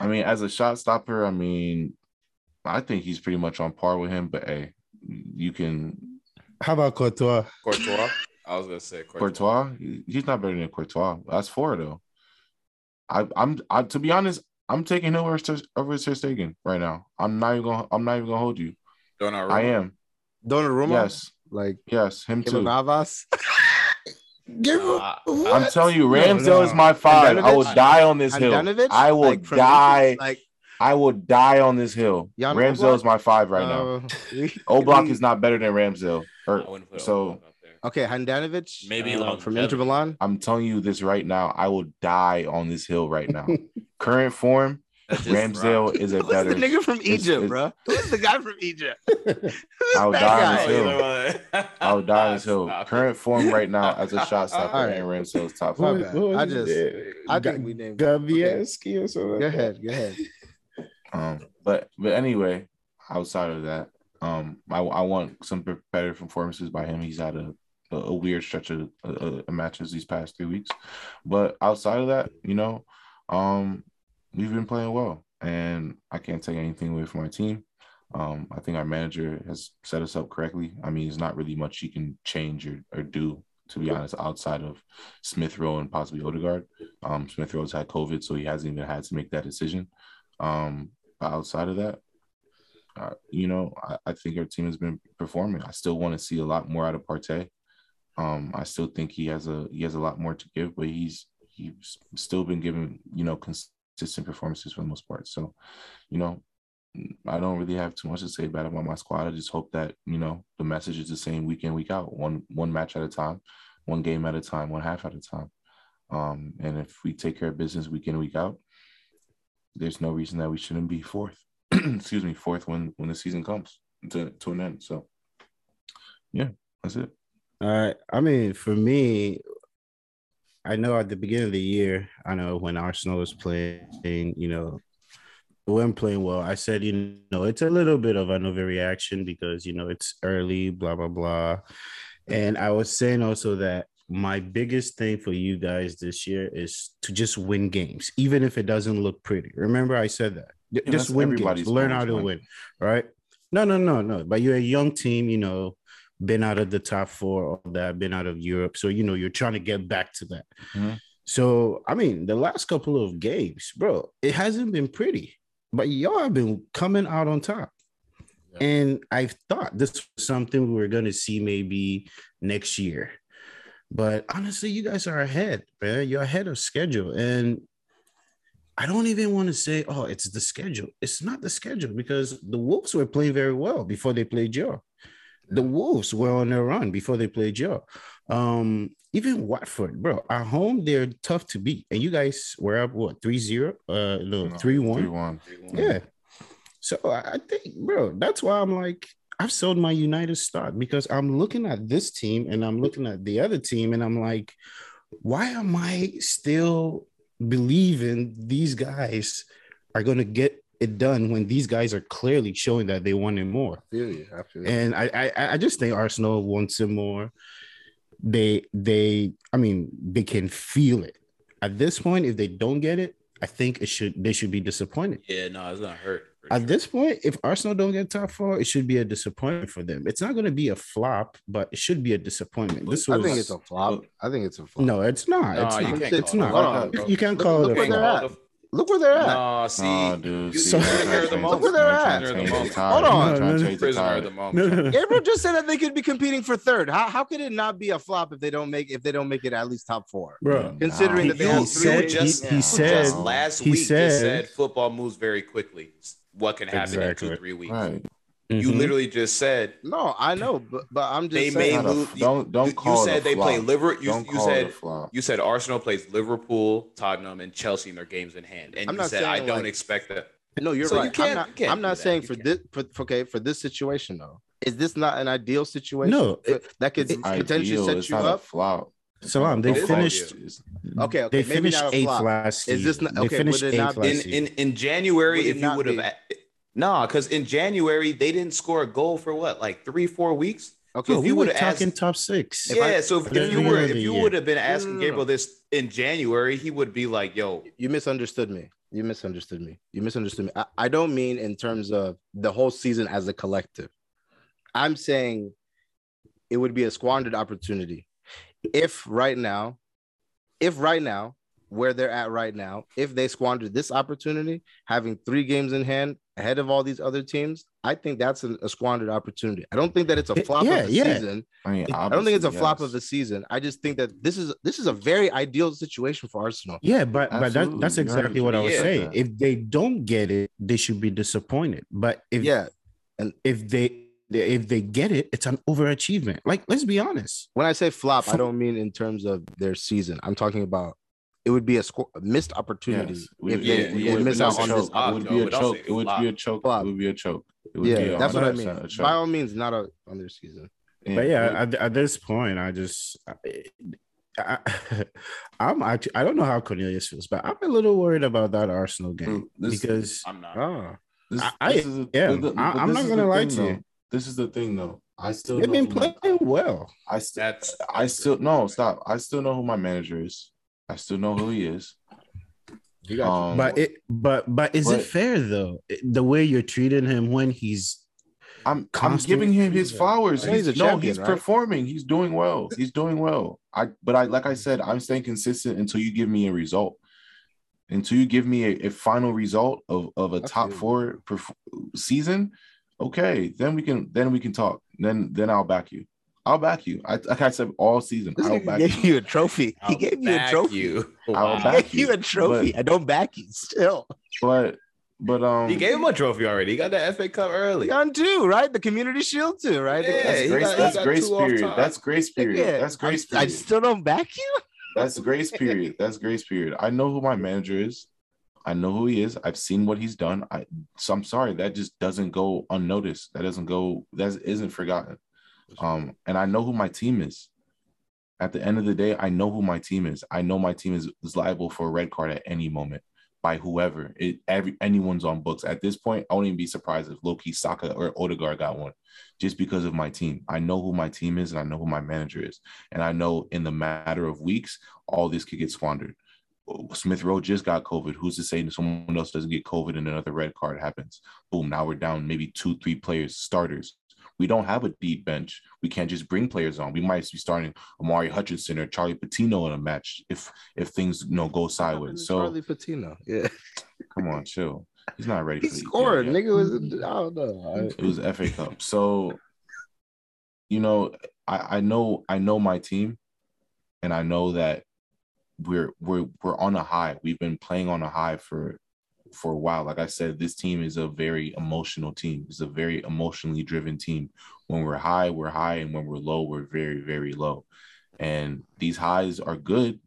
I mean, as a shot stopper, I mean, I think he's pretty much on par with him. But hey, you can How about Courtois? Courtois. I was gonna say Courtois. Courtois. He's not better than Courtois. That's four though. I, I'm I, to be honest, I'm taking him over Ter- over Ter Stegen right now. I'm not even gonna I'm not even gonna hold you. Donnarumma. I am. Donnarumma. Yes, Like yes, him too. Navas. Gabriel, Uh, I'm telling you, Ramsdale no. is my five. I will die on this hill. I will Like, die. Like I will die on this hill. Jan Ramsdale is my five right now. uh, we- Oblak is not better than Ramsdale. I Or, wouldn't put so up there. Okay, Handanovic. Maybe uh, from longevity. Inter Milan. I'm telling you this right now. I will die on this hill right now. Current form, Ramsdale rough. is a Who's better. the nigga from Egypt, it's- bro? Who's the guy from Egypt? I would that die on guy? this hill. hill. I would die on this hill. Current form right now as a shot stopper, All right. and Ramsdale is top My five. bad. I just- I Ga- think we named. Gavieski or something. Go ahead, go ahead. Um, but but anyway, outside of that, um, I, I want some better performances by him. He's had a a, weird stretch of matches these past three weeks, but outside of that, you know, um, we've been playing well, and I can't take anything away from our team. Um, I think our manager has set us up correctly. I mean, there's not really much he can change or, or do, to be honest, outside of Smith Rowe and possibly Odegaard. Um, Smith Rowe's had COVID, so he hasn't even had to make that decision. Um, outside of that, you know, I, I, think our team has been performing. I still want to see a lot more out of Partey. Um, I still think he has a he has a lot more to give, but he's he's still been giving you know consistent performances for the most part. So, you know, I don't really have too much to say bad about my squad. I just hope that you know the message is the same week in week out, one one match at a time, one game at a time, one half at a time. Um, and if we take care of business week in week out, there's no reason that we shouldn't be fourth. Excuse me, fourth when when the season comes to to an end. So, yeah, that's it. All right. I mean, for me, I know at the beginning of the year, I know when Arsenal was playing, you know, when playing well, I said, you know, it's a little bit of an overreaction because, you know, it's early, blah, blah, blah. And I was saying also that my biggest thing for you guys this year is to just win games, even if it doesn't look pretty. Remember, I said that. Yeah, just win games, learn how to win. Right? No, no, no, no. But you're a young team, you know, been out of the top four, all that, been out of Europe. So, you know, you're trying to get back to that. Mm-hmm. So, I mean, the last couple of games, bro, it hasn't been pretty, but y'all have been coming out on top. Yeah. And I thought this was something we were going to see maybe next year. But honestly, you guys are ahead, man. You're ahead of schedule. And I don't even want to say, oh, it's the schedule. It's not the schedule because the Wolves were playing very well before they played you the Wolves were on their run before they played you. Um, even Watford, bro, at home they're tough to beat. And you guys were up what 3-0? Uh no, 3-1. Yeah. So I think, bro, that's why I'm like, I've sold my United stock because I'm looking at this team and I'm looking at the other team, and I'm like, why am I still believing these guys are gonna get it done when these guys are clearly showing that they want it more. I feel you. I feel you. And I, I, I just think Arsenal wants it more. They, they, I mean, they can feel it. At this point, if they don't get it, I think it should. They should be disappointed. Yeah, no, it's gonna hurt. At sure. this point, if Arsenal don't get top four, it should be a disappointment for them. It's not going to be a flop, but it should be a disappointment. This was, I think it's a flop. I think it's a flop. No, it's not. No, it's you not. Can't it's not. You can't call it a flop. Look where they're at. No, see, oh, dude, you, see, prisoner the Look where they're at. Hold on, no, no, prisoner of the moment. Gabriel just said that they could be competing for third. How, how could it not be a flop if they don't make if they don't make it at least top four, bro? Considering that they have three, just, he, he said just last he week said, just said football moves very quickly. What can happen exactly. in two three weeks? Right. You mm-hmm. literally just said no. I know, but but I'm just they saying, may lose. Don't don't you, call you said they flop. play Liverpool. You, you said you said Arsenal plays Liverpool, Tottenham, and Chelsea in their games in hand, and I'm you not said I don't like, expect that. No, you're so right. You can't, I'm not, you can't I'm not saying for this. For, okay, for this situation though, is this not an ideal situation? No, it, that could it, potentially ideal, set you up. flop. Salam, they finished. Okay, okay, they finished eighth last Is this not, okay? They finished eighth not, in, in in January, if you would have no, because in January they didn't score a goal for what, like three, four weeks. Okay, so if you would have talking asked, top six. Yeah, I, so if, if you were if you would have been asking no, no, no, Gabriel this in January, he would be like, "Yo, you misunderstood me. You misunderstood me. You misunderstood me. I, I don't mean in terms of the whole season as a collective. I'm saying it would be a squandered opportunity if right now, if right now where they're at right now, if they squander this opportunity, having three games in hand ahead of all these other teams, I think that's a, a squandered opportunity. I don't think that it's a flop yeah, of the yeah. season. I mean, I don't think it's a yes. flop of the season. I just think that this is this is a very ideal situation for Arsenal. Yeah, but but that, that's exactly what I was Yeah. saying. If they don't get it, they should be disappointed. But if Yeah, if they if they get it, it's an overachievement. Like let's be honest. when I say flop, I don't mean in terms of their season. I'm talking about it would be a, squ- a missed opportunity Yes. if Yeah, they yeah, would miss out on this. a flop, It would be a choke. It would be a choke. It would be a choke. It would be Yeah, that's what I mean. By all means, not a, on their season. But yeah, at, at this point, I just I, I, I'm actually I don't know how Cornelius feels, but I'm a little worried about that Arsenal game This- because I'm not. Oh, This, I- I- this is a- yeah, but the- I, I'm not gonna lie thing, to though. You. This is the thing, though. I still they've been who my- playing well. I still, That's I still no stop. I still know who my manager is. I still know who he is. You got you. Um, But it, but but is But- it fair though? The way you're treating him when he's I'm I'm giving him his flowers. I he's He's, a no, champion, he's right? performing. He's doing well. He's doing well. I but I like I said, I'm staying consistent until you give me a result. Until you give me a, a final result of, of a I top four perf- season, okay, then we can then we can talk. Then then I'll back you. I'll back you. I like I said all season. I'll nigga back gave you. you a trophy. He I'll gave you a back trophy. You. I'll back gave you a trophy. but- I don't back you still. But but um He gave him a trophy already. He got the FA Cup early. Gun too, right? The community shield too, right? Yeah, that's he grace, got- he grace two period. That's grace period. Yeah, That's grace I period. still don't back you. That's grace period. That's grace period. I know who my manager is. I know who he is. I've seen what he's done. I so I'm sorry that just doesn't go unnoticed. That doesn't go that isn't forgotten. Um, and I know who my team is. At the end of the day, I know who my team is. I know my team is, is liable for a red card at any moment by whoever. It every anyone's on books. At this point, I wouldn't even be surprised if Loki, Saka, or Odegaard got one, just because of my team. I know who my team is and I know who my manager is. And I know in the matter of weeks, all this could get squandered. Smith Rowe just got COVID. Who's to say that someone else doesn't get COVID and another red card happens? Boom, now we're down maybe two, three players, starters. We don't have a deep bench. We can't just bring players on. We might be starting Omari Hutchinson or Charlie Patino in a match if if things you know go sideways. So Charlie Patino, yeah, come on, chill. He's not ready he for scored. Nigga was I don't know. It was FA Cup. So, you know, I, I know I know my team, and I know that we're we're we're on a high. We've been playing on a high for for a while. Like I said, this team is a very emotional team. It's a very emotionally driven team. When we're high, we're high, and when we're low, we're very very low. And these highs are good.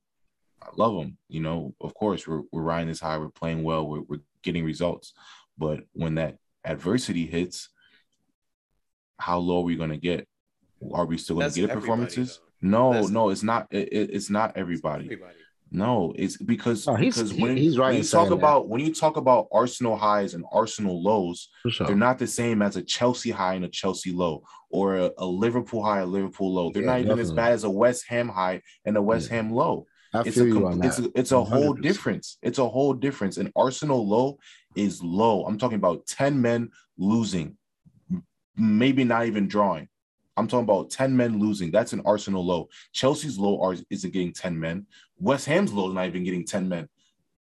I love them. You know, of course, we're we're riding this high. We're playing well. We're we're getting results. But when that adversity hits, how low are we going to get? Are we still going to get performances? Though. No, That's- no, it's not. It, it- it's not everybody. Everybody. No, it's because Oh, he's- because he- when, he's right when you talk that. about when you talk about Arsenal highs and Arsenal lows, sure. they're not the same as a Chelsea high and a Chelsea low, or a, a Liverpool high, a Liverpool low. They're Yeah, not even as bad as a West Ham high and a West Ham low I it's feel a you com- on it's that. a, it's a whole 100%. difference. It's a whole difference. And Arsenal low is low. I'm talking about 10 men losing, maybe not even drawing. I'm talking about 10 men losing. That's an Arsenal low. Chelsea's low isn't getting 10 men. West Ham's low is not even getting 10 men.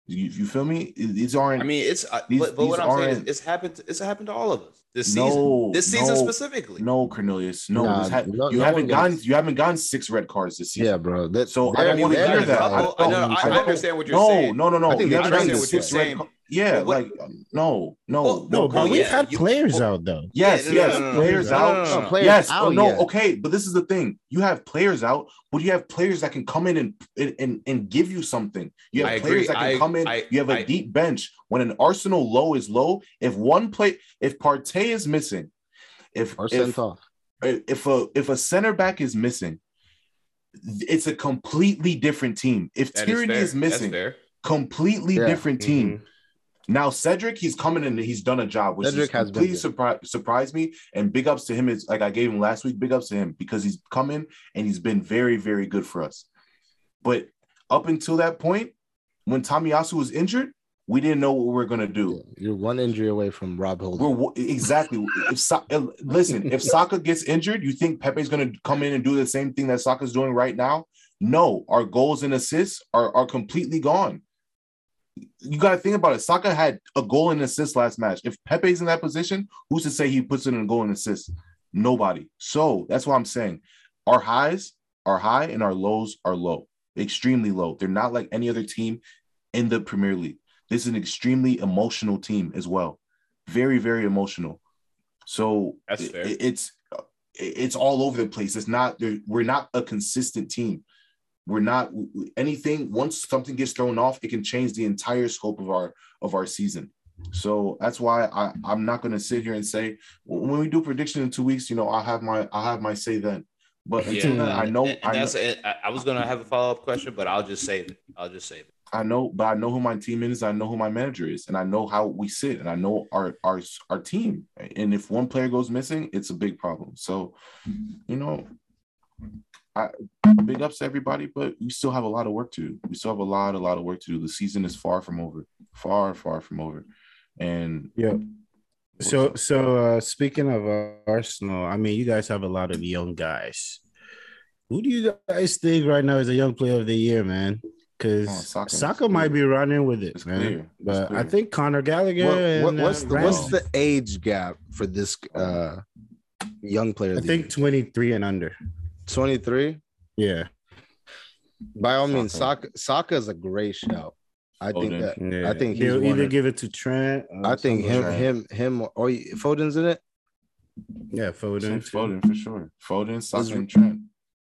You, you feel me? These aren't. I mean, it's uh, These- but, but what these I'm saying is aren't- it's happened. It's happened to all of us this No, season. This season no, specifically. no, Cornelius. No, Nah, this ha- no- you no haven't one gotten gets- you haven't gotten six red cards this season. Yeah, bro. That, So I they're- don't wanna hear that. the I top. don't- I, know, I, I- understand what you're no, saying. no, no, no. I think You haven't gotten six red saying. ca- Yeah, what- like uh, no, no, Well, no. No, but Oh, we've yeah, had players oh, out though. Yes, yes, players out. yes, out oh, no, yet. okay, but this is the thing. You have players out, but you have players that can come in and and, and, and give you something. You have I players agree. that can I- come in. I- you have a I- deep bench. When an Arsenal low is low, if one play, if Partey is missing, if Or if, if a if a center back is missing, it's a completely different team. If That is Tierney fair. is missing, completely Yeah. different team. Mm-hmm. Now Cedric, he's coming in and he's done a job, which Cedric has completely good. surprised me. And big ups to him is like I gave him last week. Big ups to him because he's coming and he's been very very good for us. But up until that point, when Tomiyasu was injured, we didn't know what we were gonna do. You're one injury away from Rob Holding. We're exactly. If uh, listen, if Saka gets injured, you think Pepe's going to come in and do the same thing that Saka's doing right now? No, our goals and assists are are completely gone. You got to think about it. Saka had a goal and assist last match. If Pepe's in that position, who's to say he puts in a goal and assist? Nobody. So that's what I'm saying. Our highs are high and our lows are low, extremely low. They're not like any other team in the Premier League. This is an extremely emotional team as well very very emotional so it- it's it's all over the place it's not we're not a consistent team we're not anything once something gets thrown off it can change the entire scope of our of our season so that's why I, I'm not going to sit here and say when we do prediction in two weeks, you know, I'll have my I'll have my say then. But until Yeah. then, I know And, I and know, that's it. I, I was gonna have a follow up question, but I'll just save it. I'll just save it. I know, but I know who my team is. I know who my manager is, and I know how we sit, and I know our our our team. And if one player goes missing, it's a big problem. So, mm-hmm. you know, I, big ups to everybody, but we still have a lot of work to do. We still have a lot, a lot of work to do. The season is far from over, far, far from over. And yeah. So, so uh, speaking of uh, Arsenal, I mean, you guys have a lot of young guys. Who do you guys think right now is a young player of the year, man? Because oh, Saka, Saka might be running with it, it's man. Clear. But clear. I think Conor Gallagher. What, what, what's, uh, the, what's the age gap for this uh, young player? I think twenty three and under. 23? Yeah. By all Saka. means, Saka Saka is a great shout. I think that yeah. I think he'll either give it to Trent. I think him, him, him, oh, or Foden's in it. Yeah, Foden. Foden for sure. Foden, Saka, and Trent.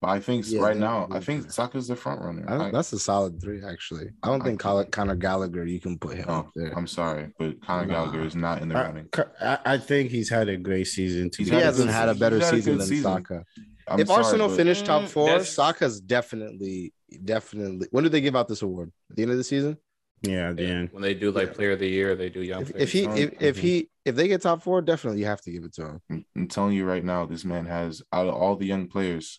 But I think yeah, right now, I think Saka's the front runner. I, that's a solid three, actually. I don't I, think I, Conor Gallagher, you can put him oh, up there. I'm sorry, but Conor nah. Gallagher is not in the running. I, think he's had a great season. Too. He hasn't had a better season than season. Saka. I'm if sorry, Arsenal but... finish top mm, four, Saka's definitely, definitely. When do they give out this award? At the end of the season? Yeah, at the end. When they do like yeah. player of the year, they do young. If, if he, if, if he, if they get top four, definitely you have to give it to him. I'm telling you right now, this man has out of all the young players,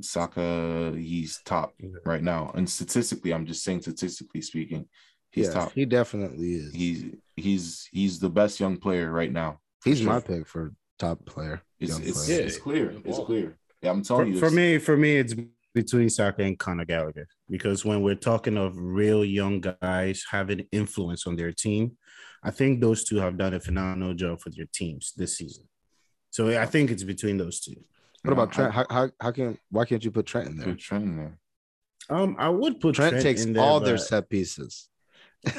Saka, he's top right now. And statistically, I'm just saying statistically speaking, he's top. He definitely is. He's he's he's the best young player right now. He's sure. my pick for top player. It's it's, player. it's clear. It's clear. Yeah, I'm telling for, you. For me, for me, it's between Saka and Conor Gallagher because when we're talking of real young guys having influence on their team, I think those two have done a phenomenal job for their teams this season. So I think it's between those two. What about Trent? How, how, how can why can't you put Trent in there? Put Trent in there. Um, I would put Trent, Trent takes there, all but... their set pieces.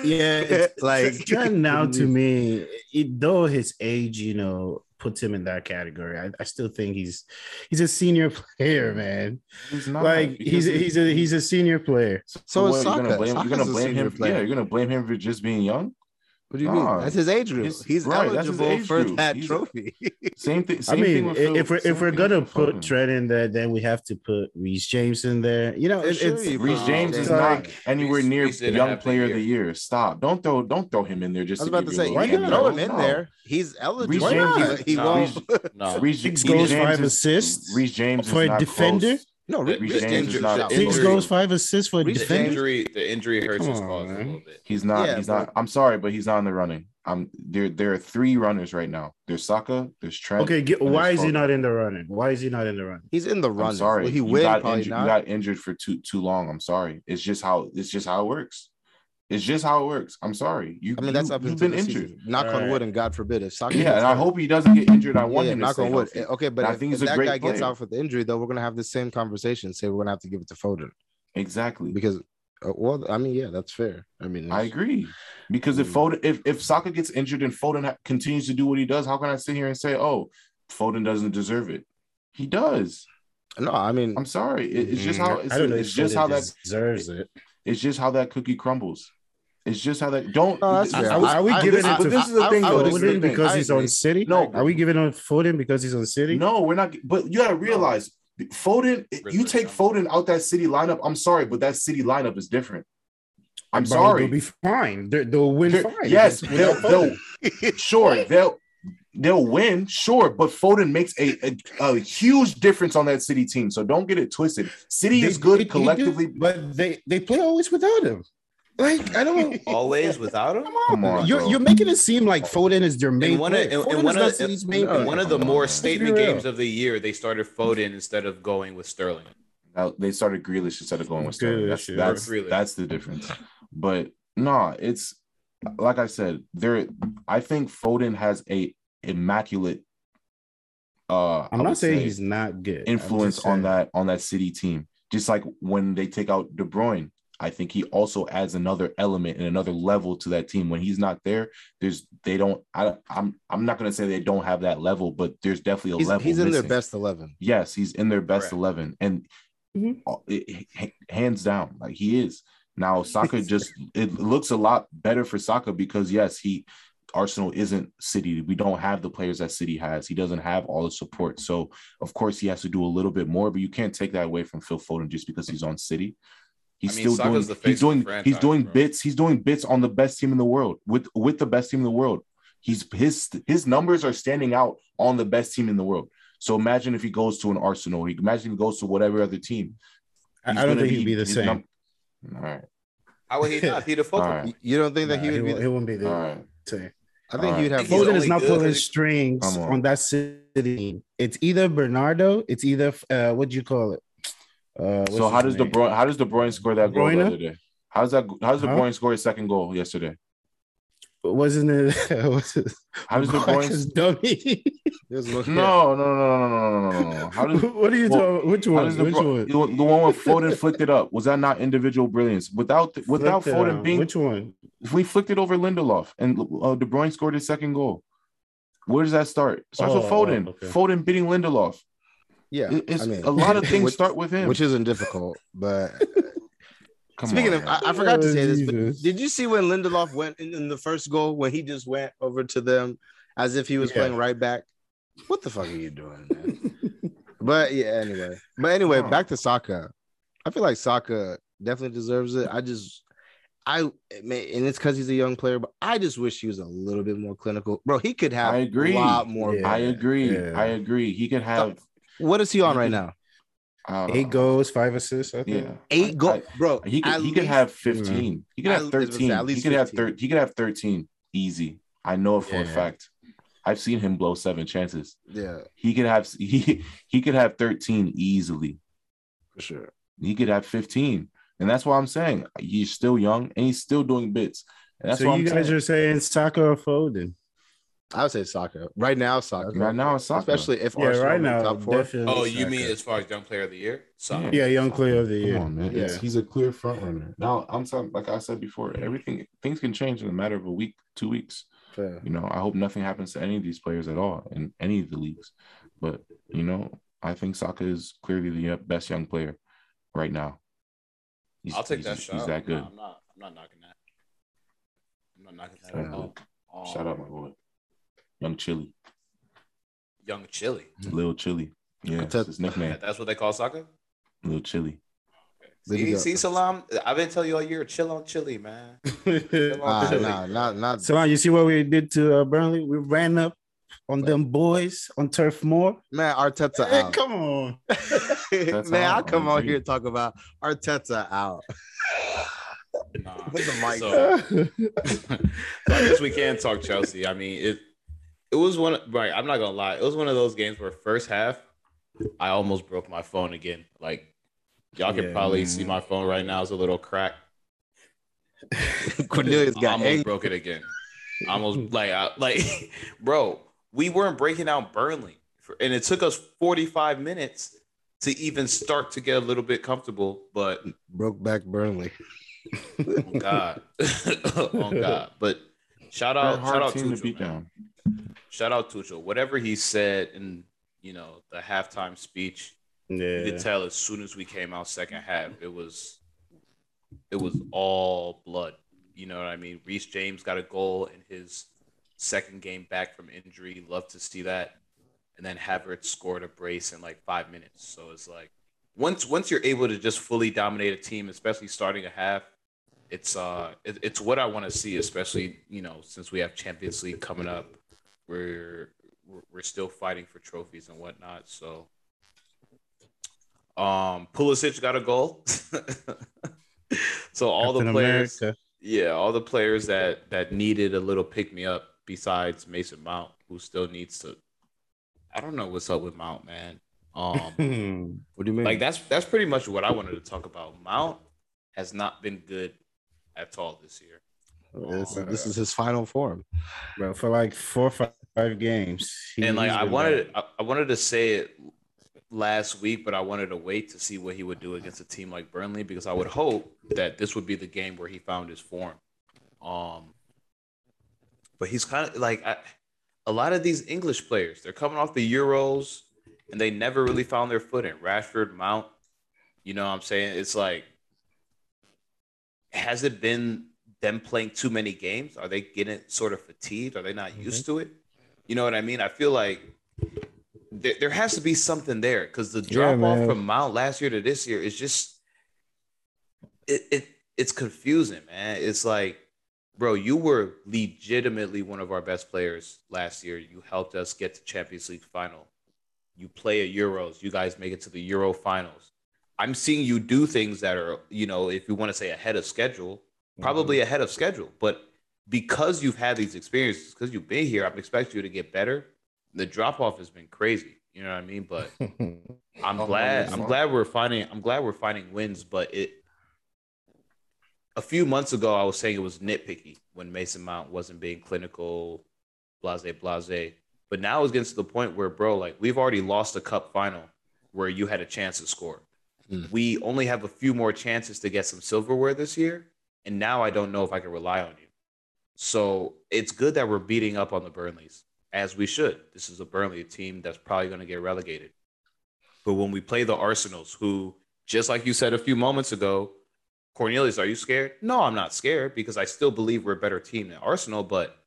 Yeah, like Trent now to me, it, though his age, you know, puts him in that category. I, I still think he's he's a senior player, man. He's not like he's a, he's a he's a senior player. So, so what, Saka. you're gonna blame, you're gonna blame him. Player. Yeah, you're gonna blame him for just being young. What do you nah, mean? That's his age group. He's right, eligible for group. that He's, trophy. same thing. Same I mean, thing Phil, if we're if we're gonna put Trent in there, then we have to put Reece James in there. You know, it, sure it's Reece James is like, not anywhere near young player of the year. Stop! Don't throw don't throw him in there. Just I was about to, to say, why not throw him in no. there? He's eligible. Reece James, he won't. No, Reece goes five assists. Reece James for a defender. No, Reece James injury, is not. Six goals, five assists for a defender. Injury, the injury hurts his cause a little bit. He's not. He's not. I'm sorry, but he's not in the running. Um, there there are three runners right now. There's Saka, there's Trent. Okay, get, why is he not in the running? Why is he not in the running? He's in the running. I'm sorry, well, he you got injured. Not. You got injured for too too long. I'm sorry. It's just how it's just how it works. It's just how it works. I'm sorry. You, I mean, that's you, up you've been injured. Season. Knock All on right. wood, and God forbid if Saka. Yeah, and I hope he doesn't get injured. I want yeah, him knock on wood. Healthy. Okay, but if, I think if that guy player. gets out with the injury, though, we're gonna have the same conversation. Say we're gonna have to give it to Foden. Exactly. Because uh, well, I mean, yeah, that's fair. I mean, I agree because if Foden, if if Saka gets injured and Foden ha- continues to do what he does, how can I sit here and say, "Oh, Foden doesn't deserve it"? He does. No, I mean, I'm sorry. It, it's just how it's, I don't know it's just how that deserves it. It's just how that cookie crumbles. It's just how that don't. No, are, are, we giving it to? This is the thing, though. Foden because he's on City. No, are we giving on Foden because he's on City? No, we're not. But you got to realize Foden, you take Foden out that city lineup. I'm sorry, but that city lineup is different. I'm but sorry. They'll be fine. they will win They're, fine. Yes, they'll, they'll sure they'll they'll win, sure. But Foden makes a, a, a, huge difference on that City team. So don't get it twisted. City they, is good they, collectively, but they they play always without him. Like I don't always without him. Come on, you're, you're making it seem like Foden is their main. In one of, in, in one, of, in, one of the more statement games of the year, they started Foden instead of going with Sterling. Now, they started Grealish instead of going with Sterling. That's that's, that's the difference. But no, it's like I said. There, I think Foden has a immaculate. Uh, I'm not saying he's not good. Influence on that on that City team, just like when they take out De Bruyne I think he also adds another element and another level to that team. When he's not there, there's they don't. I, I'm I'm not gonna say they don't have that level, but there's definitely a he's, level. He's in missing. their best eleven. Yes, he's in their best Correct. eleven, and mm-hmm. it, it, hands down, like he is now. Saka just it looks a lot better for Saka because yes, he Arsenal isn't City. We don't have the players that City has. He doesn't have all the support. So of course he has to do a little bit more, but you can't take that away from Phil Foden just because he's on City. He's I mean, still Saka's doing. He's doing. He's doing bro. bits. He's doing bits on the best team in the world with with the best team in the world. He's his his numbers are standing out on the best team in the world. So imagine if he goes to an Arsenal. He imagine if he goes to whatever other team. I, He's I don't gonna think he'd be the same. num- all right, How would he not? He'd have focal. all right, You- You don't think that Nah, he he, would be? won't, he won't be the all right. same. I think All he would right. have. He's Foden is only not good pulling 'cause he- strings on. on. that city. It's either Bernardo. It's either uh, what do you call it? So how does name? De Bruyne how does De Bruyne score that goal Bruyne? the other? How's that? How's De Bruyne huh? score his second goal yesterday? Wasn't it? Was it how does De Bruyne dummy? no, no, no, no, no, no, no, no. How does, what are you well, talking? Which one? Which Bruyne, one? The one where Foden flicked it up. Was that not individual brilliance? Without without flicked Foden being which one? We flicked it over Lindelof, and uh, De Bruyne scored his second goal. Where does that start? Starts oh, with Foden. Oh, okay. Foden beating Lindelof. Yeah, it's, I mean, a lot of things which, start with him. which isn't difficult. But uh, Come speaking on, of. I, I forgot to Oh, say this. But did you see when Lindelof went in, in the first goal when he just went over to them as if he was Yeah. playing right back? What the fuck are you doing, man? but yeah, anyway. But anyway, Huh. back to Saka. I feel like Saka definitely deserves it. I just. I and it's because he's a young player, but I just wish he was a little bit more clinical, bro. He could have I agree. a lot more. Yeah. I agree. yeah. I agree. He could have What is he on right now? Eight goals, five assists. I think. Yeah, Eight goals, bro. He could, at he could have 15. He could have I was gonna say, 13. at least he least could have 15. 13. He could have 13 easy. I know it for a fact. I've seen him blow seven chances. Yeah, He could have he he could have 13 easily. for sure. He could have 15. And that's why I'm saying he's still young and he's still doing bits. And that's so what you I'm guys saying. are saying Saka or Foden? I would say Saka right now. Saka right now it's Saka. especially if Yeah, Arsenal right now, top four. definitely. Oh, you Saka. mean as far as young player of the year? So Yeah. Yeah, young player of the year. Come on, man. It's- Yeah. he's a clear front runner. Now I'm talking like I said before, everything things can change in a matter of a week, two weeks. Fair. You know, I hope nothing happens to any of these players at all in any of the leagues. But you know, I think Saka is clearly the best young player right now. He's, I'll take he's- that shot. He's that good. No, I'm not. I'm not knocking that. I'm not knocking that Fair at all. Um, Shout out my boy, Young Chili, Young Chili. Lil Chili. Yeah, That's that's his nickname, That's what they call Saka. Lil Chili. See, see, Salam. I've been telling you all year, chill on Chili, man. Chill on Chili. nah, not not. So you see what we did to uh, Burnley? We ran up on them boys on Turf Moor. Man, Arteta Hey, out. come on. That's Man, I out. come I on here talk about Arteta out. Nah. Put the mic So, so I guess we can talk Chelsea. I mean, it it was one right. I'm not gonna lie. It was one of those games where first half, I almost broke my phone again. Like y'all can Yeah, probably man. see my phone right now is a little cracked. Cornelius I got almost angry. broke it again. Almost like I, like, bro, we weren't breaking out Burnley, for, and it took us 45 minutes to even start to get a little bit comfortable. But Broke back Burnley. oh God, oh God. But shout out, shout out to beat man. down. Shout out Tuchel. Whatever he said in you know the halftime speech, you could tell as soon as we came out second half, it was it was all blood. You know what I mean? Reece James got a goal in his second game back from injury. Love to see that. And then Havertz scored a brace in like five minutes. So it's like once once you're able to just fully dominate a team, especially starting a half, it's uh it, it's what I want to see, especially you know since we have Champions League coming up, we're we're, still fighting for trophies and whatnot. So um Pulisic got a goal. so all Captain the players America. yeah, all the players that that needed a little pick me up besides Mason Mount, who still needs to I don't know what's up with Mount, man. Um. What do you mean? like that's that's pretty much what I wanted to talk about. Mount has not been good at all this year. This, this is his final form. Bro, for like four or five, five games. he- and like I wanted. I, I wanted to say it last week, but I wanted to wait to see what he would do against a team like Burnley because I would hope that this would be the game where he found his form. Um but he's kind of like I, a lot of these English players, they're coming off the Euros and they never really found their footing. Rashford, Mount, you know what I'm saying? It's like has it been them playing too many games? Are they getting sort of fatigued? Are they not used mm-hmm. to it? You know what I mean? I feel like there, there has to be something there because the Yeah, drop off from Mount last year to this year is just it, it it's confusing, man. It's like, bro, you were legitimately one of our best players last year. You helped us get to Champions League final. You play at Euros. You guys make it to the Euro finals. I'm seeing you do things that are, you know, if you want to say ahead of schedule, probably ahead of schedule. But because you've had these experiences, because you've been here, I'm expecting you to get better. The drop off has been crazy. You know what I mean? But I'm Oh, glad. I'm glad we're finding. I'm glad we're finding wins. But it. A few months ago, I was saying it was nitpicky when Mason Mount wasn't being clinical, blase blase. But now it's getting to the point where, bro, like we've already lost a cup final where you had a chance to score. Mm. We only have a few more chances to get some silverware this year, and now I don't know if I can rely on you. So it's good that we're beating up on the Burnleys as we should. This is a Burnley team that's probably going to get relegated. But when we play the Arsenals, who, just like you said a few moments ago, Cornelius, are you scared? No, I'm not scared because I still believe we're a better team than Arsenal. But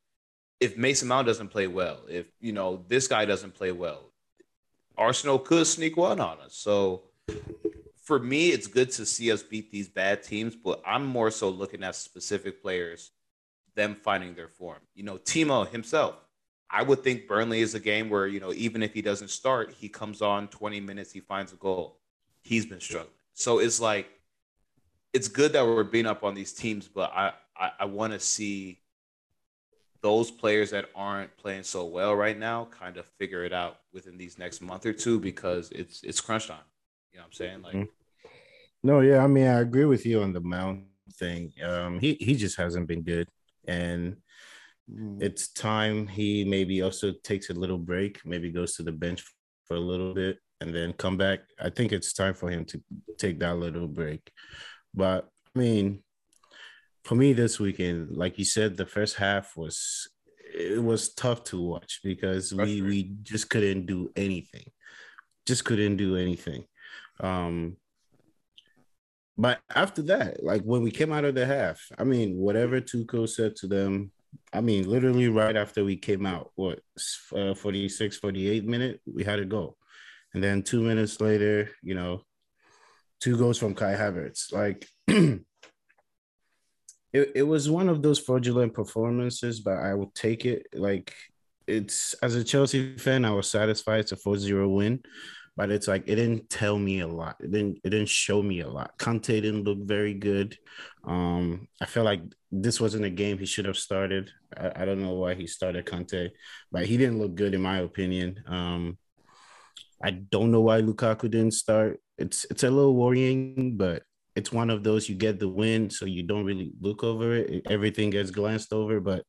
if Mason Mount doesn't play well, if you know this guy doesn't play well, Arsenal could sneak one on us. So for me, it's good to see us beat these bad teams, but I'm more so looking at specific players, them finding their form. You know, Timo himself. I would think Burnley is a game where, you know, even if he doesn't start, he comes on 20 minutes, he finds a goal. He's been struggling. So it's like, it's good that we're beating up on these teams, but I, I, I want to see those players that aren't playing so well right now kind of figure it out within these next month or two because it's it's crunch time. You know what I'm saying? Like, Mhm. No, yeah, I mean, I agree with you on the Mount thing. Um, he he just hasn't been good, and it's time he maybe also takes a little break, maybe goes to the bench for a little bit, and then come back. I think it's time for him to take that little break. But I mean, for me this weekend, like you said, the first half was it was tough to watch because we we just couldn't do anything, just couldn't do anything. Um, but after that, like when we came out of the half, I mean, whatever Tuchel said to them, I mean, literally right after we came out, what, uh, 46, 48 minute, we had to go. And then two minutes later, you know, two goals from Kai Havertz. Like, it, it was one of those fraudulent performances, but I will take it. Like, it's as a Chelsea fan, I was satisfied it's a 4 0 win but it's like it didn't tell me a lot. It didn't it didn't show me a lot. Kante didn't look very good. Um, I feel like this wasn't a game he should have started. I, I don't know why he started Kante, but he didn't look good in my opinion. Um, I don't know why Lukaku didn't start. It's it's a little worrying, but it's one of those you get the win, so you don't really look over it. Everything gets glanced over, but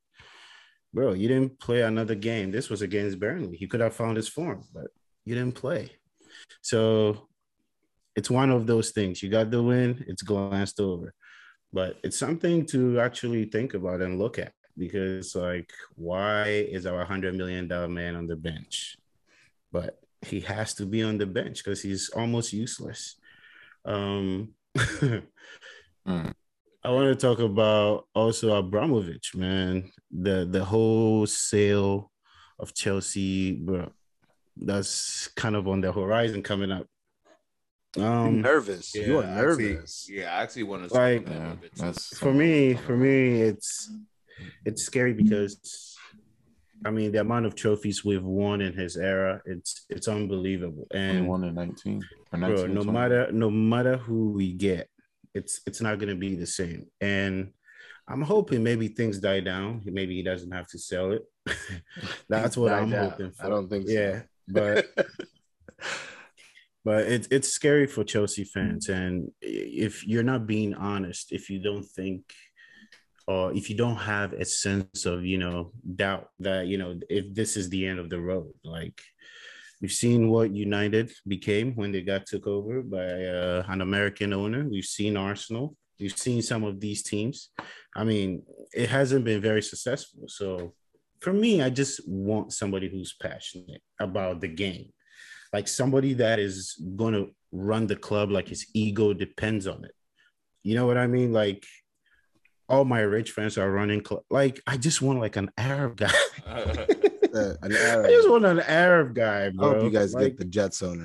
bro, you didn't play another game. This was against Burnley. He could have found his form, but you didn't play. So it's one of those things. You got the win, it's glanced over. But it's something to actually think about and look at because, like, why is our $100 million man on the bench? But he has to be on the bench because he's almost useless. Um, Mm. I want to talk about also Abramovich, man. The the whole sale of Chelsea, bro. That's kind of on the horizon coming up. Um, nervous. you are actually- nervous. yeah, I actually want to Like- Yeah, that's for me, for me, it's it's scary because I mean the amount of trophies we've won in his era, it's it's unbelievable. And one in 19 or bro, no 20. matter no matter who we get, it's it's not gonna be the same. And I'm hoping maybe things die down. Maybe he doesn't have to sell it. That's what I'm down. hoping for. I don't think so. Yeah, but but it's it's scary for Chelsea fans, and if you're not being honest, if you don't think, or if you don't have a sense of you know doubt that you know if this is the end of the road, like we've seen what United became when they got took over by uh, an American owner. We've seen Arsenal. We've seen some of these teams. I mean, it hasn't been very successful. So for me, I just want somebody who's passionate about the game like somebody that is going to run the club like his ego depends on it. You know what I mean? Like all my rich friends are running club. Like I just want like an Arab guy. Uh, an I just want an Arab guy, I hope you guys like, get the Jets owner.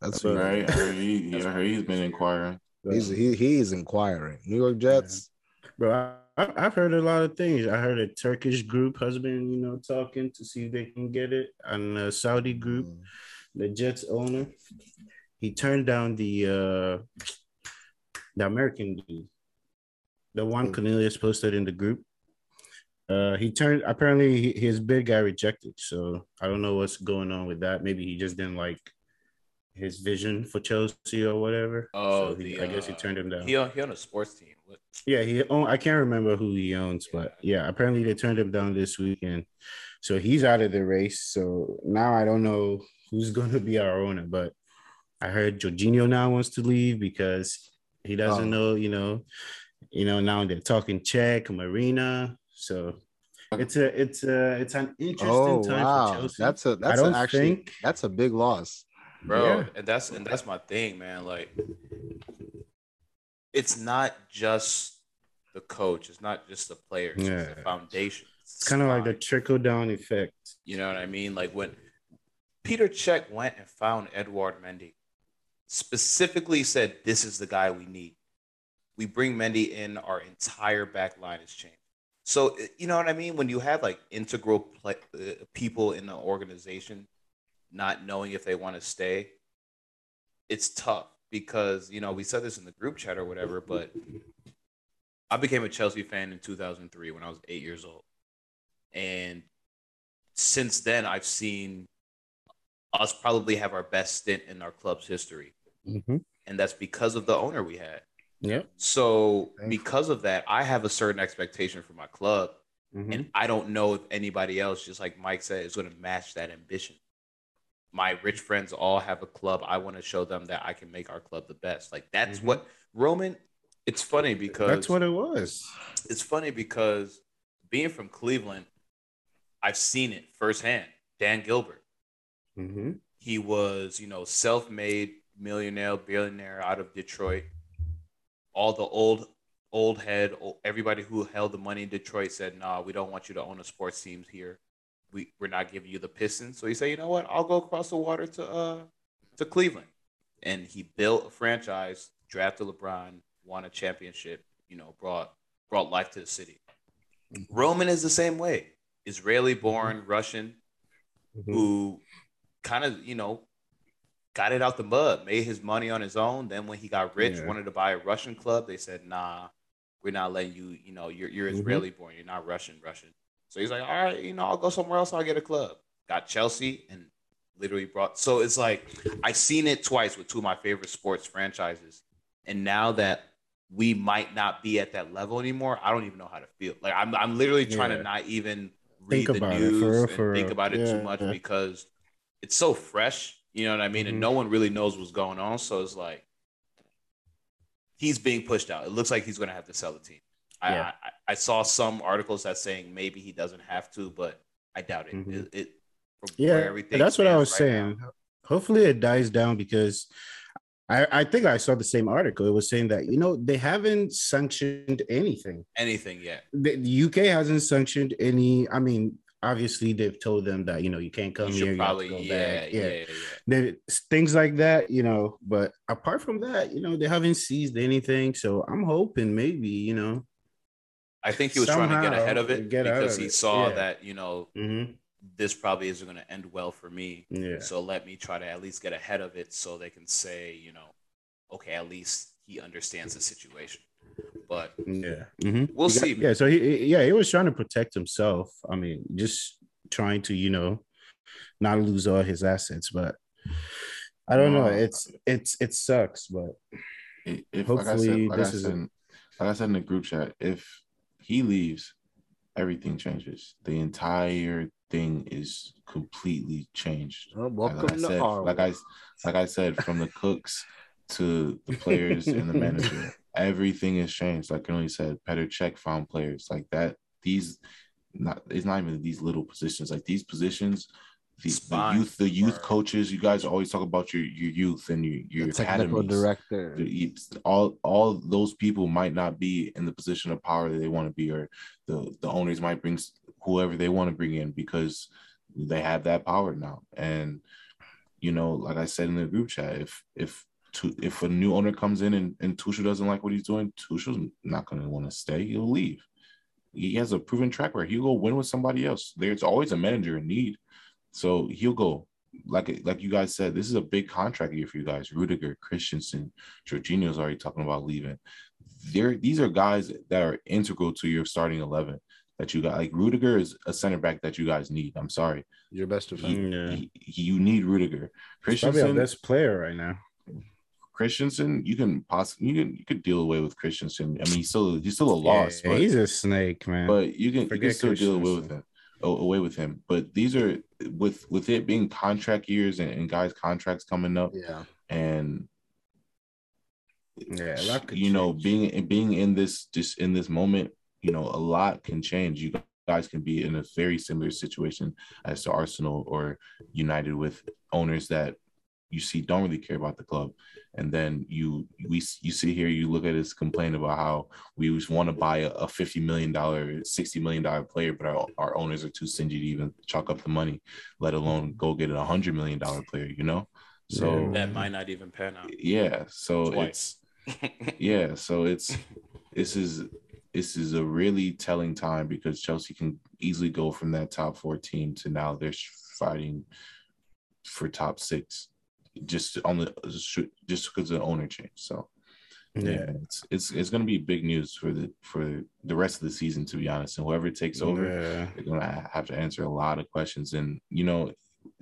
That's what Right? I heard, he, I heard he's been inquiring. he's he he's inquiring. New York Jets. bro. I, I- I've heard a lot of things. I heard a Turkish group been, you know, talking to see if they can get it, and a Saudi group. Mm. the Jets owner, he turned down the uh the American dude, the one Cornelius posted in the group. Uh, he turned apparently his bid got rejected, so I don't know what's going on with that. Maybe he just didn't like his vision for Chelsea or whatever. Oh, so he, the, I guess he uh, turned him down. He on, he on a sports team. What? Yeah, he own, I can't remember who he owns, but yeah, apparently they turned him down this weekend. So he's out of the race. So now I don't know who's going to be our owner, but I heard Jorginho now wants to leave because he doesn't Oh. know, you know, you know, now they're talking Cech, Marina. So it's a it's a it's an interesting Oh time for wow, Chelsea. that's a that's don't actually think- that's a big loss. Bro Yeah. and that's and that's my thing man like it's not just the coach it's not just the players it's Yeah. the foundation it's kind of like the trickle down effect. you know what i mean like when peter Cech went and found edward mendy specifically said this is the guy we need we bring mendy in our entire back line is changed so you know what i mean when you have like integral play, uh, people in the organization not knowing if they want to stay, it's tough because you know we said this in the group chat or whatever. But I became a Chelsea fan in 2003 when I was eight years old, and since then I've seen us probably have our best stint in our club's history, Mm-hmm. and that's because of the owner we had. Yeah. So because of that, I have a certain expectation for my club, Mhm. and I don't know if anybody else, just like Mike said, is going to match that ambition. My rich friends all have a club. I want to show them that I can make our club the best. Like that's Mhm. what Roman. It's funny because That's what it was. it's funny because being from Cleveland, I've seen it firsthand. Dan Gilbert, Mm-hmm. he was you know self-made millionaire, billionaire out of Detroit. All the old old head, everybody who held the money in Detroit said, "Nah, we don't want you to own a sports teams here. We we're not giving you the Pistons." So he said, "You know what? I'll go across the water to uh to Cleveland." And he built a franchise, drafted LeBron, won a championship, you know, brought brought life to the city. Roman is the same way. Israeli born, Russian, Mm-hmm. who kind of, you know, got it out the mud, made his money on his own. Then when he got rich, Yeah. wanted to buy a Russian club, they said, nah, we're not letting you, you know, you're, you're Mhm. Israeli born, you're not Russian, Russian. So he's like, all right, you know, I'll go somewhere else, I'll get a club. Got Chelsea and literally brought, so it's like, I've seen it twice with two of my favorite sports franchises. And now that we might not be at that level anymore, I don't even know how to feel. Like I'm, I'm literally trying Yeah. to not even read Think the about it, news for and for think about it too much yeah. because it's so fresh. You know what I mean? Mhm. And no one really knows what's going on. So it's like he's being pushed out. It looks like he's going to have to sell the team. Yeah. I, I I saw some articles that saying maybe he doesn't have to, but I doubt it. Mhm. It, it from Yeah, everything that's what I was right saying. now. Hopefully, it dies down because I, I think I saw the same article. It was saying that you know they haven't sanctioned anything. Anything yet? The, the UK hasn't sanctioned any. I mean, obviously they've told them that you know you can't come You here. should you have to probably yeah, yeah, yeah, There- things like that, you know. But apart from that, you know, they haven't seized anything. So I'm hoping maybe, you know. I think he was trying to get ahead of it because of he it. saw Yeah. that you know mhm, this probably isn't going to end well for me. Yeah. So let me try to at least get ahead of it so they can say, you know, okay, at least he understands the situation. But Yeah. mhm. we'll got- see. Yeah, so he he- yeah, he was trying to protect himself. I mean, just trying to, you know, not lose all his assets, but I don't know. It's it's it sucks, but if like said, Hopefully like I this is said, like I said in the group chat, if he leaves, everything changes. The entire thing is completely changed. Well, Like welcome I to said, our like I like I said, from the cooks to the players and the manager, everything has changed. Like Kenley said, Petr Cech found players like that. These not it's not even these little positions. Like these positions, the, the youth, the youth coaches. You guys always talk about your your youth and your your the technical academies. director. The- all all those people might not be in the position of power that they want to be, or the the owners might bring whoever they want to bring in because they have that power now. And you know, like I said in the group chat, if if Tu- if a new owner comes in and, and Tuchel doesn't like what he's doing, Tuchel's not going to want to stay. He'll leave. He has a proven track record. He'll go win with somebody else. There's always a manager in need, so he'll go. like like you guys said, this is a big contract year for you guys. Rudiger, Christensen, Jorginho's already talking about leaving. There, these are guys that are integral to your starting eleven that you got. Like Rudiger is a center back that you guys need. I'm sorry, Your best he, defender. Yeah. he- he- you need Rudiger. He's probably our best player right now. Christensen, you can possibly you can you could deal away with Christensen. I mean, he's still he's still a loss, Yeah, but, he's a snake, man. but you can you can still deal away with him a- away with him. But these are with with it being contract years and, and guys' contracts coming up Yeah. and yeah, a lot could you know being being in this just in this moment you know a lot can change you guys can be in a very similar situation as to arsenal or united with owners that you see don't really care about the club. And then you we you sit here you look at us complain about how we just want to buy a, a 50 million dollar 60 million dollar player but our, our owners are too stingy to even chalk up the money let alone go get a hundred million dollar player you know? So That might not even pan out. Yeah so it's yeah so it's this is this is a really telling time because chelsea can easily go from that top four team to now they're fighting for top six just on the just because the owner change so yeah, yeah. it's it's it's going to be big news for the for the rest of the season to be honest and whoever takes over Yeah. they're gonna have to answer a lot of questions. And you know,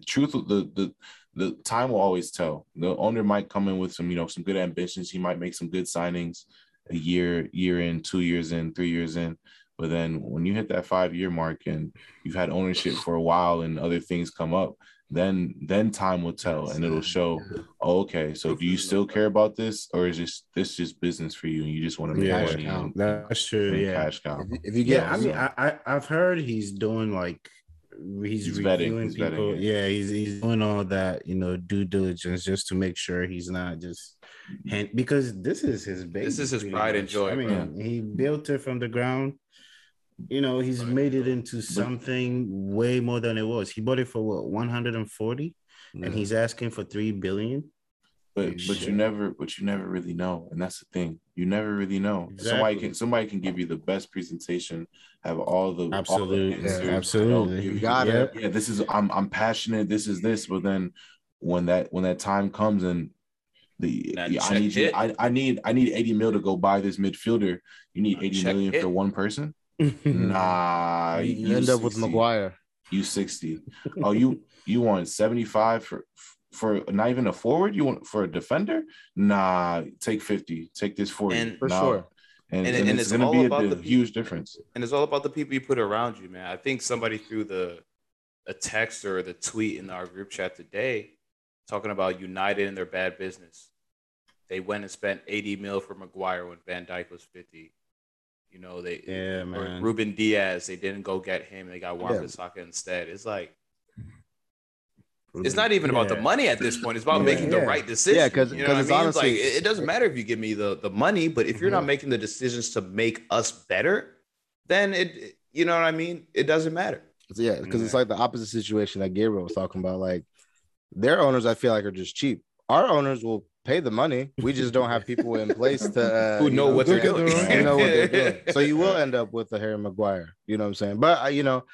truth the the the time will always tell. The owner might come in with some, you know, some good ambitions. He might make some good signings a year, year in, two years in, three years in. But then when you hit that five year mark and you've had ownership for a while and other things come up, then then time will tell and it'll show, oh, okay, so do you still care about this or is this this just business for you and you just want to make Yeah, money and, That's true. and Yeah. cash cow? If you, get, Yeah, I mean, I, I I've heard he's doing like he's, He's reviewing he's people. it. yeah, he's he's doing all that, you know, due diligence just to make sure he's not just because this is his baby. This is his pretty pride and joy, I mean, he built it from the ground. You know, he's made it into something way more than it was. He bought it for what 140, and he's asking for three billion. but Holy but shit. you never but you never really know and that's the thing you never really know somebody can somebody can give you the best presentation have all the all the Absolutely, answers, absolutely. you You got it. Yeah this is i'm i'm passionate this is this but then when that when that time comes and the That yeah, I need you. I, I need I need 80 mil to go buy this midfielder. You need That 80 check for one person? Mm-hmm. Nah, you, you end up with 60. Maguire. You 60. Oh, you you want 75 for for not even a forward? You want for a defender? Nah, take 50. Take this 40. And- For Nah. sure. And, And- and, and it's, it's gonna be a, about di- the huge difference. and it's all about the people you put around you, man. I think somebody threw the a text or the tweet in our group chat today talking about United and their bad business. They went and spent 80 mil for Maguire when Van Dijk was 50. You know, they Yeah, or man. Ruben Dias, they didn't go get him. They got Wan Yeah. Bissaka instead. It's like it's not even about the money at this point. It's about Yeah. making the right decision. Yeah, 'cause- you know what I mean? it's It's like it, doesn't matter if you give me the the money, but if you're not mm-hmm. making the decisions to make us better, then it you know what I mean. It doesn't matter. Yeah, because it's like the opposite situation that Gabriel was talking about. Like their owners, I feel like are just cheap. Our owners will pay the money. We just don't have people in place to uh, Who you know what they're doing. know what they're doing. So you will end up with a Harry Maguire. You know what I'm saying? But uh, you know,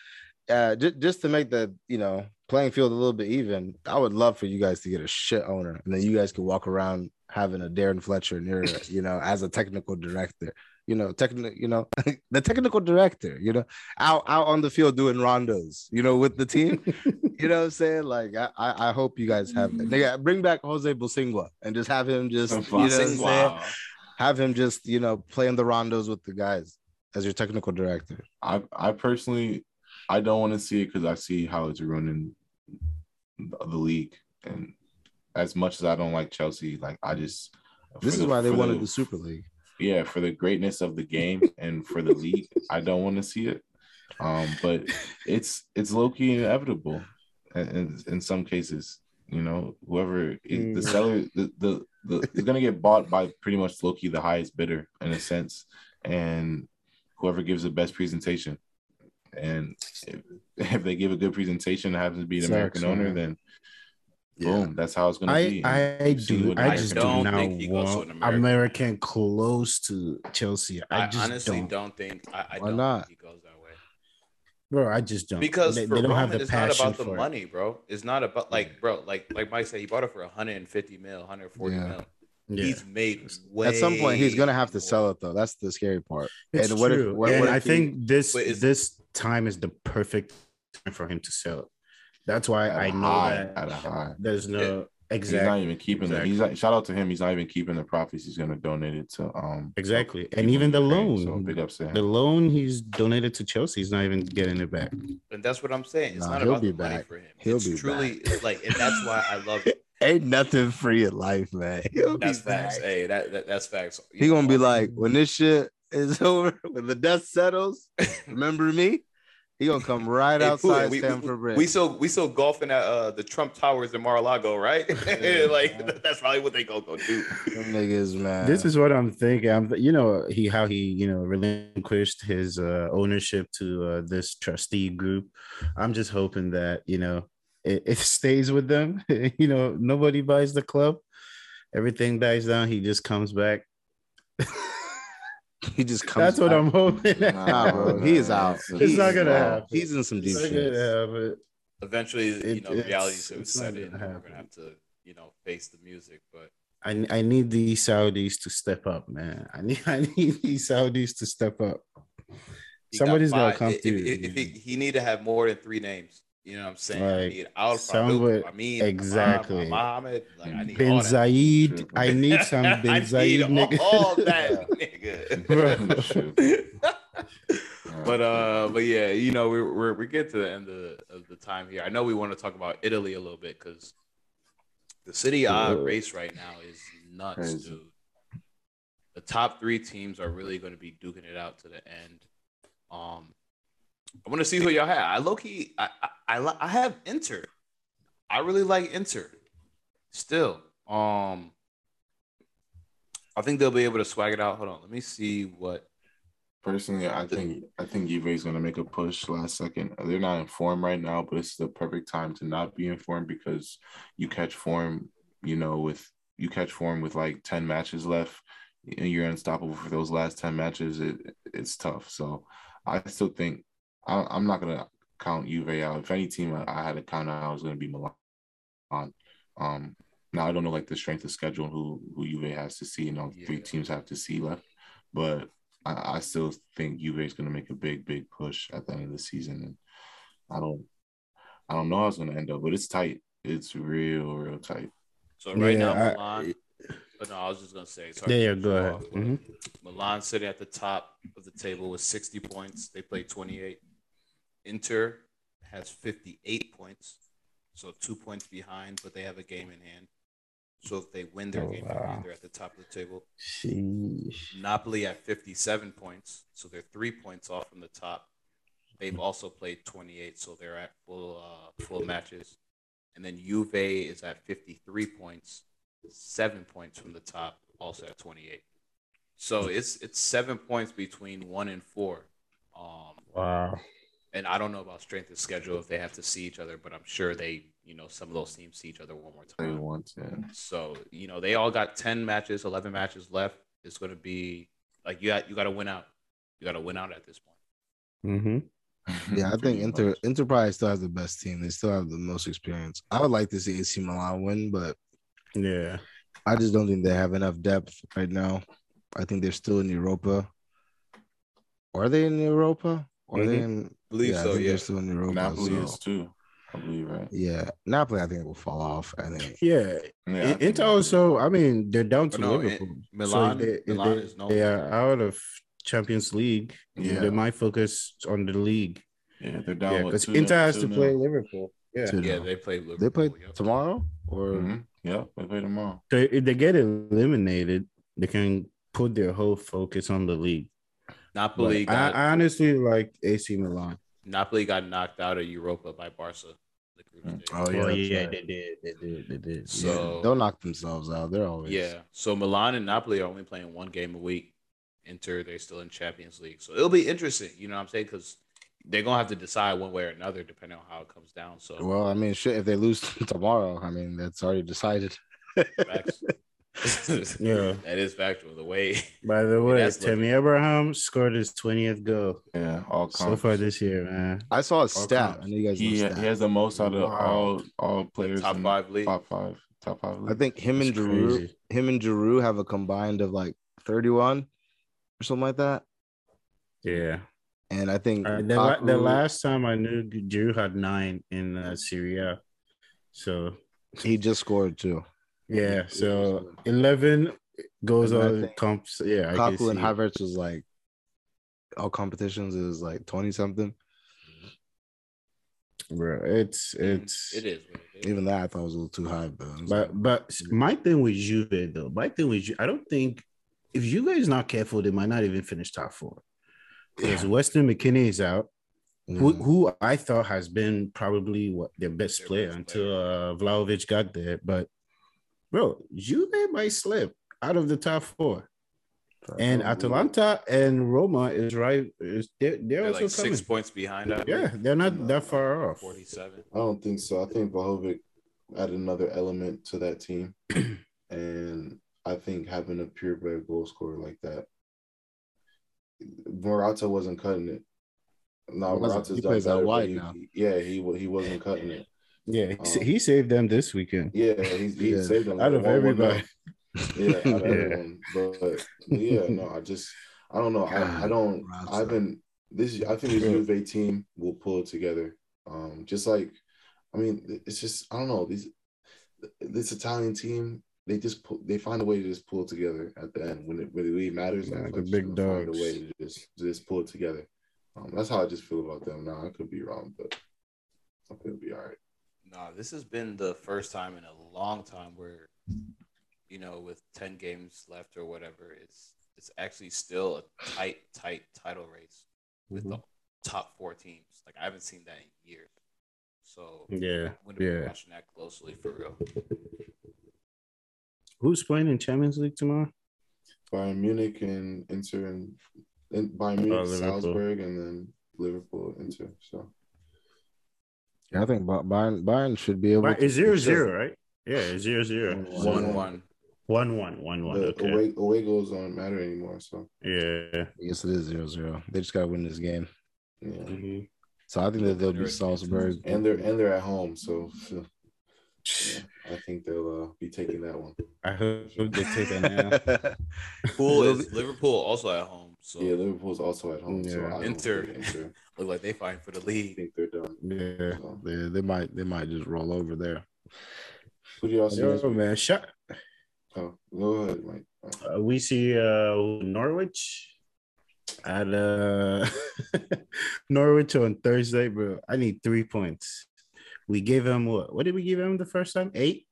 uh, j- just to make the you know playing field a little bit even, I would love for you guys to get a shit owner, and then you guys could walk around having a Darren Fletcher near you know as a technical director. You know, technical. You know, the technical director. You know, out out on the field doing rondos. You know, with the team. you know what I'm saying? Like, I I, hope you guys have. Nigga, mm-hmm. bring back Jose Bosingwa and just have him just you know what I'm saying? Wow. have him just you know playing the rondos with the guys as your technical director. I I personally I don't want to see it because I see how it's ruining the the league. And as much as I don't like Chelsea, like I just This is the- why they wanted the, the Super League. Yeah for the greatness of the game and for the league. I don't want to see it. Um, but it's it's low key inevitable, in, in, some cases. You know, whoever it, the Mm. seller, the the, the is gonna get bought by pretty much low key the highest bidder in a sense, and whoever gives the best presentation. And if, if they give a good presentation, happens to be an American owner, man. Then boom, that's how it's gonna I be. I And do I just don't do think not he goes to an American. American. close to Chelsea. I, I, just honestly don't. don't, think I, I Why don't not? think he goes that way. bro. I just don't because they, for they don't Roman, have the it's not passion about the for it. money, bro. It's not about like, bro, like like Mike said, he bought it for 150 mil, 140 Yeah. mil. Yeah. He's made way At some point, he's gonna have to more. sell it though. That's the scary part. It's and what if- what- and what I he- think this But it's- this time is the perfect time for him to sell it. That's why At I a know high, that at a high. there's no Yeah. He's not even keeping Exactly. the. He's like, shout out to him. He's not even keeping the profits. He's gonna donate it to um exactly, and even the Ukraine. loan, So big ups to him. the loan he's donated to Chelsea, he's not even getting it back. And that's what I'm saying. It's Nah, not he'll about be the money back. for him. He'll it's be truly it's like, and that's why I love it. Ain't nothing free in life, man. He'll be That's facts. back. Hey, that, that that's facts. He gonna be like, when this shit is over, when the dust settles, remember me? He gonna come right Hey, outside we, Stamford we, Bridge. we still we still golfing at uh, the Trump Towers in Mar-a-Lago, right? like that's probably what they go go do. Them niggas, man. This is what I'm thinking. I'm, you know, he how he you know relinquished his uh, ownership to uh, this trustee group. I'm just hoping that you know it, it stays with them. you know, nobody buys the club. Everything dies down. He just comes back. he just comes. That's what back. I'm hoping. Nah, bro. He is out. It's He's not gonna out. happen. He's in some deep It's not shit. gonna happen. Eventually, you It- know, reality should it's not set in. gonna We're gonna have to, you know, face the music. But I I need these Saudis to step up, man. I need I need these Saudis to step up. he got Somebody's gotta come if, through. If, if he, he need to have more than three names. You know what I'm saying? I Like, need Al somebody- Farouk, I mean, exactly. Mohammed. Like, I need Bin all that. Zayed, I need some I Bin Zayed, nigga. all that, nigga. But uh, but yeah, you know, we're we're we get to the end of, of the time here. I know we want to talk about Italy a little bit because the Serie A Yeah. race right now is nuts, Crazy. dude. The top three teams are really going to be duking it out to the end. Um, I want to see who y'all have. I low key, I I, I, li- I have Inter. I really like Inter. Still, um, I think they'll be able to swag it out. Hold on, let me see what. Personally, I think I think Juve is going to make a push last second. They're not in form right now, but it's the perfect time to not be in form because you catch form, you know, with you catch form with like ten matches left, and you're unstoppable for those last ten matches. It it's tough. So I still think I, I'm not going to count Juve out. If any team I, I had to count out, I was going to be Milan. Um, now I don't know like the strength of schedule and who who Juve has to see, and all three teams have to see left, but. I, I still think Juve is going to make a big, big push at the end of the season, and I don't, I don't know how it's going to end up, but it's tight. It's real, real tight. So right now, Yeah, I- Milan. but no, I was just gonna say. Sorry There to you cut go ahead. off, but Mhm. Milan sitting at the top of the table with 60 points. They played 28. Inter has 58 points, so two points behind, but they have a game in hand. So if they win their Oh, game wow. they're at the top of the table. Sheesh. Napoli at 57 points, so they're three points off from the top. They've also played 28, so they're at full uh, full matches. And then Juve is at 53 points, seven points from the top, also at 28. So it's it's seven points between one and four. Um, Wow. And I don't know about strength of schedule if they have to see each other, but I'm sure they, you know, some of those teams see each other one more They time. want to. So you know they all got ten matches, eleven matches left. It's going to be like you got you got to win out. You got to win out at this point. Mm-hmm. Yeah, I think Pretty Inter much. Inter probably still has the best team. They still have the most experience. I would like to see AC Milan win, but Yeah. I just don't think they have enough depth right now. I think they're still in Europa. Are they in Europa? Are they Mhm. in? Believe yeah, I so. think Yeah. they're still in Europa. Napoli so- is too, I believe, right? Yeah, Napoli. I think will fall off. I think. Yeah. Yeah, I In- think Inter Napoli- also, I mean, they're down to no, Liverpool. in- Milan- so if they, Milan they, is no they are out of Champions League. Yeah. They might focus on the league. Yeah, they're down. Yeah, what, because 2-0, Inter has to 2-0? play Liverpool. Yeah. Two Yeah, nil. they play. Liverpool, They play yep. tomorrow, or Mhm. Yeah, they play tomorrow. So if they get eliminated, they can put their whole focus on the league. Napoli But I, got I honestly like AC Milan. Napoli got knocked out of Europa by Barca. The group Mm. Oh, Oh that's yeah, right. they did, they did, they did. So- yeah, they'll knock themselves out. They're always Yeah. So Milan and Napoli are only playing one game a week. Inter, they're still in Champions League. So it'll be interesting. You know what I'm saying? Because they're gonna have to decide one way or another depending on how it comes down. So Well, I mean, shit. If they lose tomorrow, I mean, that's already decided. facts. Yeah. that is factual. The way By the way, that's looking- Tammy Abraham scored his 20th goal Yeah, all so far this year, man. I saw a stat. comps. I know you guys He, know he has the most out of Wow. all all players. top five league. top five, top five. I think him and That's Giroud, crazy. him and Giroud have a combined of like 31 or something like that. Yeah. And I think Uh, the, la- the last time I knew Drew had nine in uh, Serie A. So, he just scored too. Yeah. So 11 goes on comps. Yeah. I can Kaku and see. Havertz was like all competitions is like 20 something. Bro, it's, it's, it is, it is, Even that I thought was a little too high, but But but my thing with Juve though, my thing with Ju- I don't think if you guys not careful, they might not even finish top four. Because Weston McKennie is out, who, Mm. who I thought has been probably what their best Their player best until uh Vlahovic got there. But bro, Juve might slip out of the top four. And Atalanta and Roma is right. Is they're, they're, They're also like coming. six points behind. us. Yeah, they're not uh, that far off. Forty-seven. I don't think so. I think Vlahovic added another element to that team, and I think having a purebred goal scorer like that, Morata wasn't cutting it. No, He wasn't. Morata's He plays out wide he- now. yeah, he he wasn't cutting it. Yeah, he, Um, he saved them this weekend. Yeah, he's he Yeah. saved them Out of One- one everybody. nil. Yeah, out of Yeah. everyone. But, but yeah, no, I just I don't know. I, I don't. I've been this. I think this Juve team will pull it together. Um, just like I mean, it's just I don't know these this Italian team. They just pull, they find a way to just pull it together at the end when it it really matters. Yeah, I feel the big they're Find a way to just to just pull it together. Um, that's how I just feel about them now. I could be wrong, but I think it'll be all right. No, this has been the first time in a long time where, you know, with ten games left or whatever, it's it's actually still a tight, tight title race with mm-hmm. the top four teams. Like I haven't seen that in years. So Yeah, I'm gonna be yeah. watching that closely for real. Who's playing in Champions League tomorrow? Bayern Munich and Inter and, and Bayern oh, Munich, Oh, Salzburg, and then Liverpool, Inter. So Yeah, I think Ba- Bayern Bayern should be able Right, to it's zero zero, right? Yeah, it's zero zero. One one. One one one one. the Okay. away away goals don't matter anymore. So Yeah. Yes, it is zero zero. They just gotta win this game. yeah, Mhm. So I think that they'll be Salzburg. and they're and they're at home. So yeah, I think they'll uh, be taking that one. I hope they take it now. Pool is Liverpool also at home. So Yeah, Liverpool's also at home. Yeah. I don't Inter. Inter. Look like they fighting for the I league. think they're done. Yeah. So, They, they might they might just roll over there. who do y'all see? Yo, man, shot. Oh, go ahead, Mike. Uh, we see uh Norwich at uh Norwich on Thursday, bro. I need three points. We gave him what? What did we give him the first time? Eight,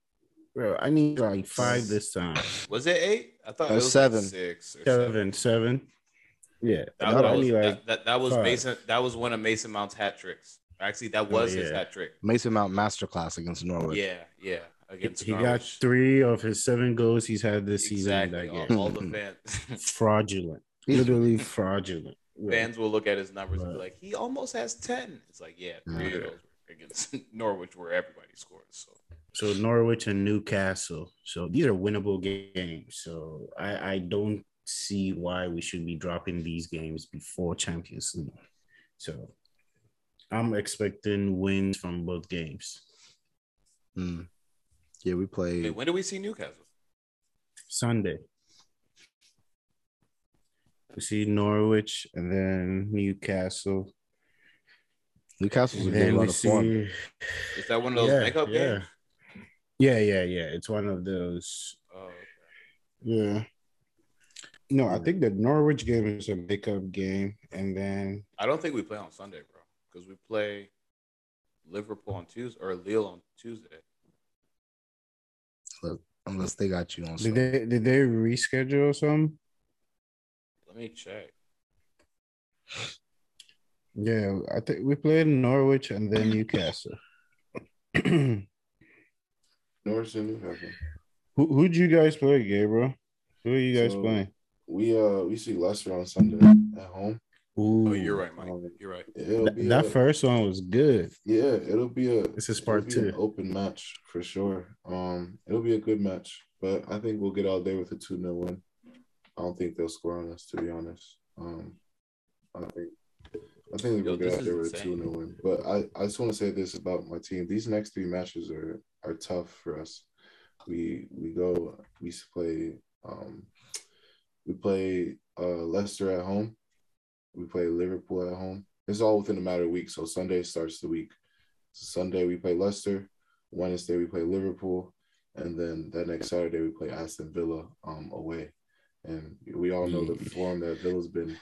bro. I need like five this time. Was it eight? I thought Uh, it was seven. Like six or seven. Seven, seven. Yeah, That, I was, like that, that, that was five. Mason. That was one of Mason Mount's hat tricks. Actually, that oh, was his Oh, yeah. hat trick. Mason Mount masterclass against Norwich. Yeah, yeah. Against he got three of his seven goals he's had this season. exactly. in All, all the fans fraudulent, literally fraudulent. fans will look at his numbers and be like, he almost has ten. It's like, yeah, three Yeah. of those were against Norwich, where everybody scored. So So Norwich and Newcastle. So these are winnable games. So I, I don't see why we should be dropping these games before Champions League. So I'm expecting wins from both games. Hmm. Yeah, we play. wait, when do we see Newcastle? Sunday. We see Norwich and then Newcastle. Newcastle's a And good then run of form. see Is that one of those yeah, makeup yeah. games? Yeah, yeah, yeah. It's one of those. Oh, okay. Yeah. No, I think the Norwich game is a makeup game, and then I don't think we play on Sunday, bro, because we play Liverpool on Tuesday or Lille on Tuesday. Unless they got you on. did Sunday. they did they reschedule some? Let me check. Yeah, I think we played Norwich and then Newcastle. Who Norwich and Newcastle. who'd you guys play, Gabriel? Who are you guys So- playing? We uh we see Leicester on Sunday at home. Ooh, Oh, you're right, Mike. Um, You're right. It'll That, a- first one was good. Yeah, it'll be a This is it'll part two. open match for sure. Um, it'll be a good match. but I think we'll get out there with a 2 0 win. I don't think they'll score on us, to be honest. Um, I think I think Yo, we'll get out there with a 2 0 win. But I, I just want to say this about my team. These next three matches are are tough for us. We we go we play um we play uh Leicester at home. We play Liverpool at home. It's all within a matter of weeks. So Sunday starts the week. Sunday we play Leicester. Wednesday we play Liverpool, and then that next Saturday we play Aston Villa um away. And we all know the form that Villa's been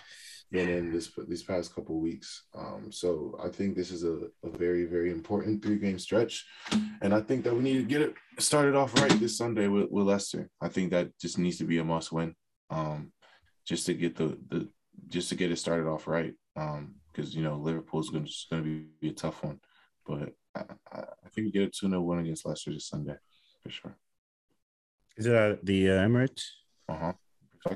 been in this these past couple weeks. Um, so I think this is a, a very very important three game stretch, and I think that we need to get it started off right this Sunday with, with Leicester. I think that just needs to be a must win, um, just to get the the just to get it started off right. Um, because you know Liverpool's going to going to be, be a tough one, but I, I I think we get a two 0 win against Leicester this Sunday for sure. Is it at the uh, Emirates? Uh huh.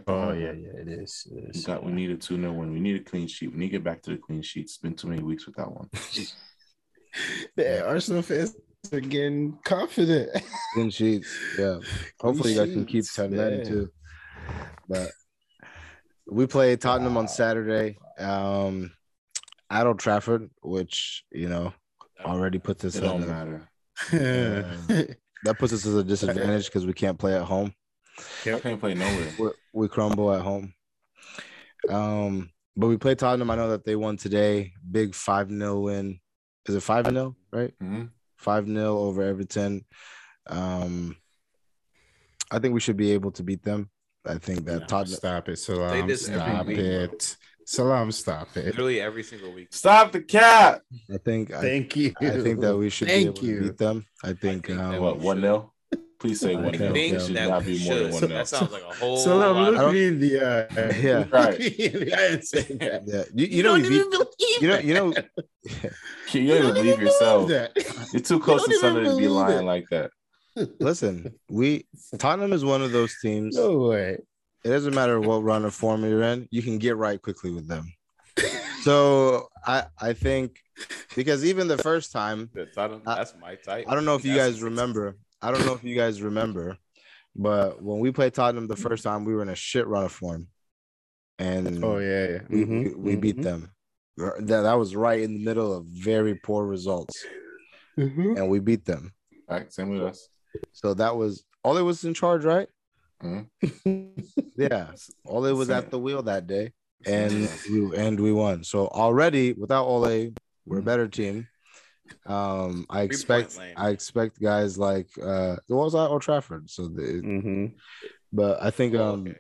Oh yeah, yeah, it is. It We got. We need a two 0 win. We need a clean sheet. We need to get back to the clean sheet. It's been too many weeks with that one. Yeah, Arsenal fans are getting confident. Clean sheets. Yeah. Hopefully, you guys can keep sheets, 10 men too. But we play Tottenham on Saturday um, at Old Trafford, which, you know, already puts us It don't matter. that puts us at a disadvantage because we can't play at home. I can't play nowhere. we, we crumble at home. Um, but we play Tottenham. I know that they won today. Big 5 0 win. Is it 5 0, right? Mhm. 5 0 over Everton. Um, I think we should be able to beat them. I think that No, Tottenham. stop it, Salam. this Stop week, bro. it. Salam, stop it. Literally every single week. Stop the cat. I think. I, Thank you. I think that we should be Thank able you. to beat them. I think. think um, What one 0 Please say I one think 0 think It should that not we be more than should. one 0 That sounds like a whole Salam, lot. look don't- me in the eye. Yeah. Right. I didn't say that. Yeah, you, you, know, we beat, you know, you know, You don't even believe yourself. that. You're too close don't to somebody to be lying it. like that. Listen, we Tottenham is one of those teams. No way. It doesn't matter what run or form you're in, you can get right quickly with them. So I I think because even the first time, That's, I don't- I- that's my type. I don't know if you That's- guys remember. I don't know if you guys remember, but when we played Tottenham the first time, we were in a shit run of form, and Oh yeah, yeah. we, Mhm, we, we beat mhm, them. That that was right in the middle of very poor results, mhm. and we beat them. Right, same with us. So that was Ole was in charge, right? Mhm. Yeah, Ole was at the wheel that day, and we and we won. So already without Ole, we're a Mhm. better team. Um, I expect. I expect guys like uh, what was that Old Trafford? So the, Mhm. but I think Oh, um okay.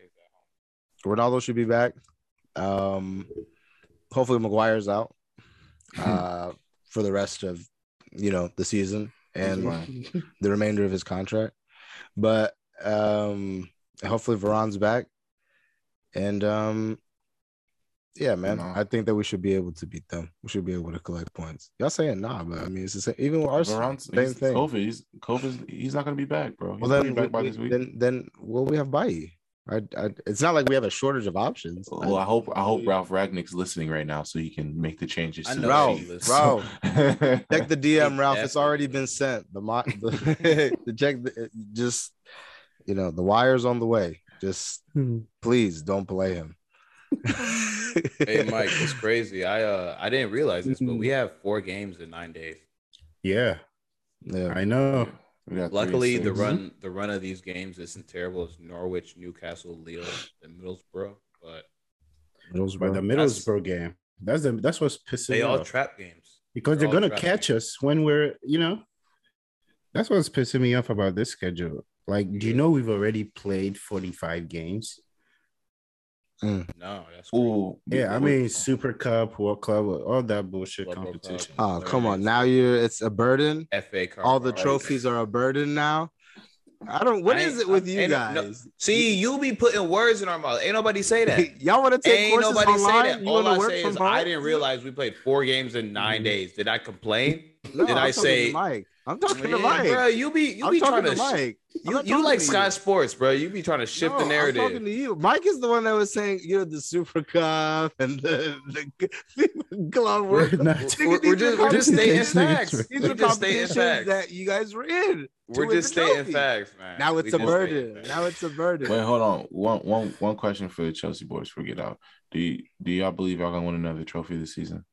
Ronaldo should be back. Um, hopefully Maguire's out uh for the rest of you know the season and fine. the remainder of his contract. But um hopefully Varane's back. And um yeah, man, No. I think that we should be able to beat them. We should be able to collect points. Y'all saying nah, but I mean it's the same even with Arsenal. Varane, Same he's, thing. COVID. He's COVID. He's not gonna be back, bro. He's Well then, be back by we- this week. then then well we have Bailly. I, I, it's not like we have a shortage of options. well, I hope I hope Ralph Rangnick's listening right now so he can make the changes. I to know the Ralph. Ralph, check the DM, Ralph. It's already been sent. The, mo- the, the check, the, just you know, the wires on the way. Just please don't play him. Hey Mike, it's crazy. I uh I didn't realize this, but we have four games in nine days. Yeah, yeah, I know. We Luckily, the run the run of these games isn't terrible. It's Norwich, Newcastle, Lille, and Middlesbrough, but But Middlesbrough. the Middlesbrough game, that's the that's what's pissing they me all off. trap games. because they're they're gonna catch games. us when we're you know that's what's pissing me off about this schedule like do you know we've already played 45 games Mm. No, that's crazy. Ooh, yeah i mean super cup world club all that bullshit Club World competition ah, Cup. Oh come on! Now you're it's a burden. FA card. All the right? trophies are a burden now. I don't. What I is it with I- you ain't no- guys? See, you be putting words in our mouth. Ain't nobody say that. Y'all want to take Ain't courses nobody online? say that. You All I work say from is home? I didn't realize we played four games in 9 mm-hmm. days. Did I complain? No, Did I'm I say- Mike? I'm talking to Mike. bro, you be you I'm be trying to to Mike. You, you like to Sky you. Sports, bro. You be trying to shift No, the I'm talking to you. Mike is the one that was saying, you know, the Super Cup and the, the glove. We're work. not- Nigga, We're, we're these are just we're just stating competitions, facts. These We're are just stating competitions facts. that you guys were in. We're just stating facts, man. Now it's We a just stating burden. Now it's a burden. Wait, hold on. One, one, one question for the Chelsea boys before we get out. Do you, do y'all believe y'all gonna win another trophy this season?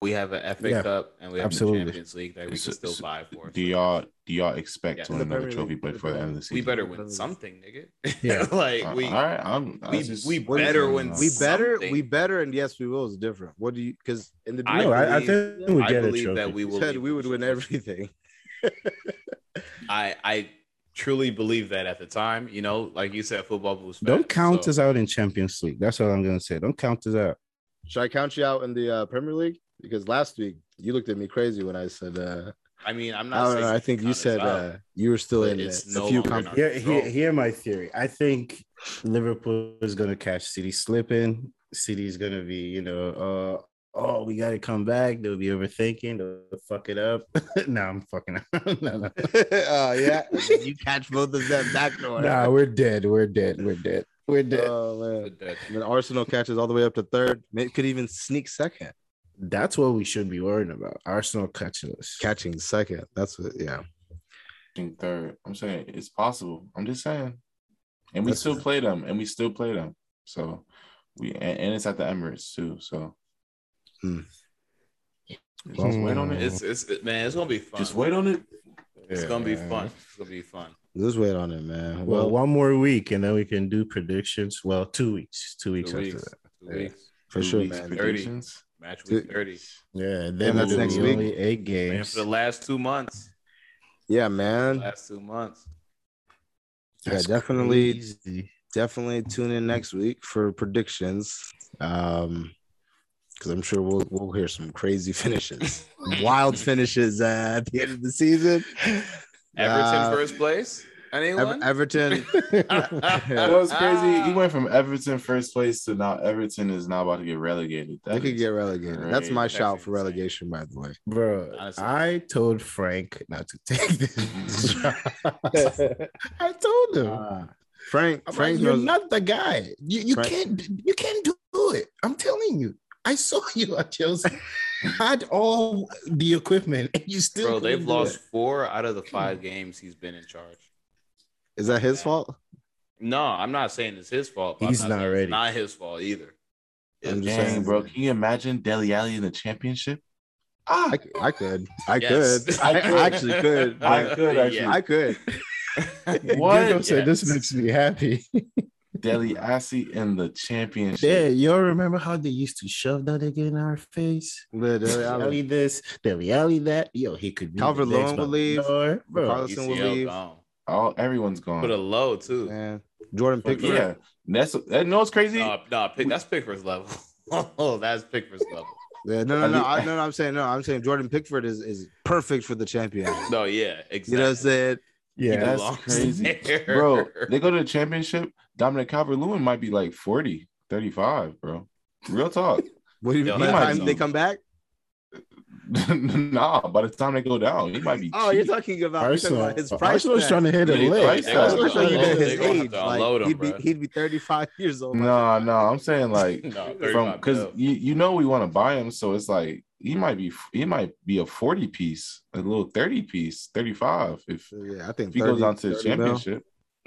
We have an FA Yeah, Cup and we have absolutely. the Champions League that we So- can still so vie for. Do y'all do y'all expect Yeah. to win another Premier trophy but before the end of the season? we better win something, nigga. Yeah. like Uh, we all right, I'm, we, just- we better win we better, something. we better, and yes, we will is different. What do you? Because in the I no, I, I think we I get a believe trophy. that we we will said we would win everything. I I truly believe that at the time, you know, like you said, football moves. Don't count so- us out in Champions League. That's all I'm gonna say. Don't count us out. Should I count you out in the uh, Premier League? Because last week you looked at me crazy when I said. Uh, I mean, I'm I not. don't saying know. I think you said out. uh, you were still But in it's a no few. longer Com- Here, here, here my theory. I think Liverpool is gonna catch City slipping. City is gonna be, you know, uh, oh, we gotta come back. They'll be overthinking. They'll fuck it up. no, I'm fucking up. no, no. oh yeah, you catch both of them backdoor. Nah, we're dead. We're dead. We're dead. We're dead. Oh man. But that- And then Arsenal catches all the way up to third. Maybe could even sneak second. That's what we should be worrying about. Arsenal catching us. Catching second. That's what. Yeah. think third. I'm saying it's possible. I'm just saying, and we That's still fair. play them, and we still play them. So we and, and it's at the Emirates too. So Hmm. just wait on it. It's it's it- man, it's gonna be fun. Just wait on it. It's gonna be Yeah. fun. It's gonna be fun. Just wait on it, man. Well, Well, one more week and then we can do predictions. Well, two weeks. Two weeks Two after weeks. that. Two Yeah. weeks. for Two sure, weeks man. predictions. Match Two- week thirty. Yeah, And then that's next week? only eight Man, games. for the last two months. Yeah, man. Last two months. Yeah, definitely. crazy. Definitely tune in next week for predictions. Um, because I'm sure we'll we'll hear some crazy finishes, wild finishes uh, at the end of the season. Everton Uh, first place. Ever- Anyone? Everton. That was crazy. He went from Everton first place to now Everton is now about to get relegated. They That could get relegated. That's my That's shout for relegation, by the way. Bro, Honestly. I told Frank not to take this. I told him. Uh, Frank, I'm Frank like, you're knows. not the guy. You you Frank- can't you can't do it. I'm telling you. I saw you at Chelsea. had all the equipment, and you still. Bro, they've lost it. four out of the five games he's been in charge. Is that his fault? No, I'm not saying it's his fault. but I'm He's not saying it's ready. Not his fault either. I'm just saying. bro. Can you imagine Dele Alli in the championship? Ah, I, c- I could. I Yes. could. I I, actually could. I could actually. Yeah. I could. What? Gildo said, this Yes. makes me happy. Deli Assy in the championship. yeah, y'all remember how they used to shove that nigga in our face? Literally, I Deli would- this, Dele Alli that. Yo, he could be. Calvert the next Lewin will Ballon leave. Bro, Carlson will leave. gone. All everyone's gone. Put a low too. man. Jordan Fuck Pickford. yeah, that's that. No, it's crazy. No, no, pick, that's Pickford's level. oh, that's Pickford's level. Yeah, no, no, no, I, no, no. I'm saying no. I'm saying Jordan Pickford is is perfect for the champion. No, yeah, exactly. You know what I'm saying? yeah, He that's crazy. there. bro. They go to the championship. Dominic Calvert Lewin might be like 40, 35, bro. Real talk. What do you Yo, mean? that By the might time be- they come back? nah, by the time they go down, he might be. Oh, you're talking about, you're talking Arsenal. about his price. Arsenal's tag. trying to hit a Yeah, lick. price I tag. was They're trying to gonna get his they're gonna have age. to Like, unload him, he'd be bro. he'd be 35 years old. No, no, I'm saying like no, from because you you know we want to buy him, so it's like he might be he might be a 40 piece, a little 30 piece, 35 if Yeah, I think if he goes on to the 30 mil.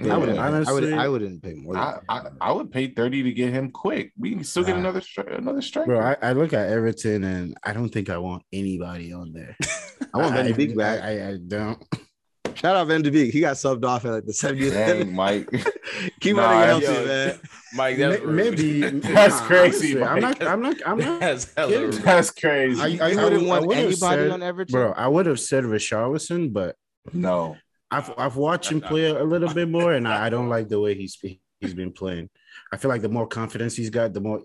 Championship. Yeah, I would, Yeah. I would, Honestly- I wouldn't pay more. Than I, I, I would pay 30 to get him quick. We can still get Nah. another stri- another striker. Bro, I, I look at Everton and I don't think I want anybody on there. I want Van de Beek I, back. I, I don't. Shout out Van de Beek. He got subbed off at like the 70th. Dang, Mike. Keep Nah, on getting healthy, yo, man. Mike, that's May- Maybe That's Nah, crazy, honestly, I'm not. I'm not. I'm not. that's hella That's crazy. I- You I- wouldn't want would've anybody said- on Everton, Bro, I would have said Richarlison, but no. I've I've watched him play a little bit more, and I, I don't like the way he's he's been playing. I feel like the more confidence he's got, the more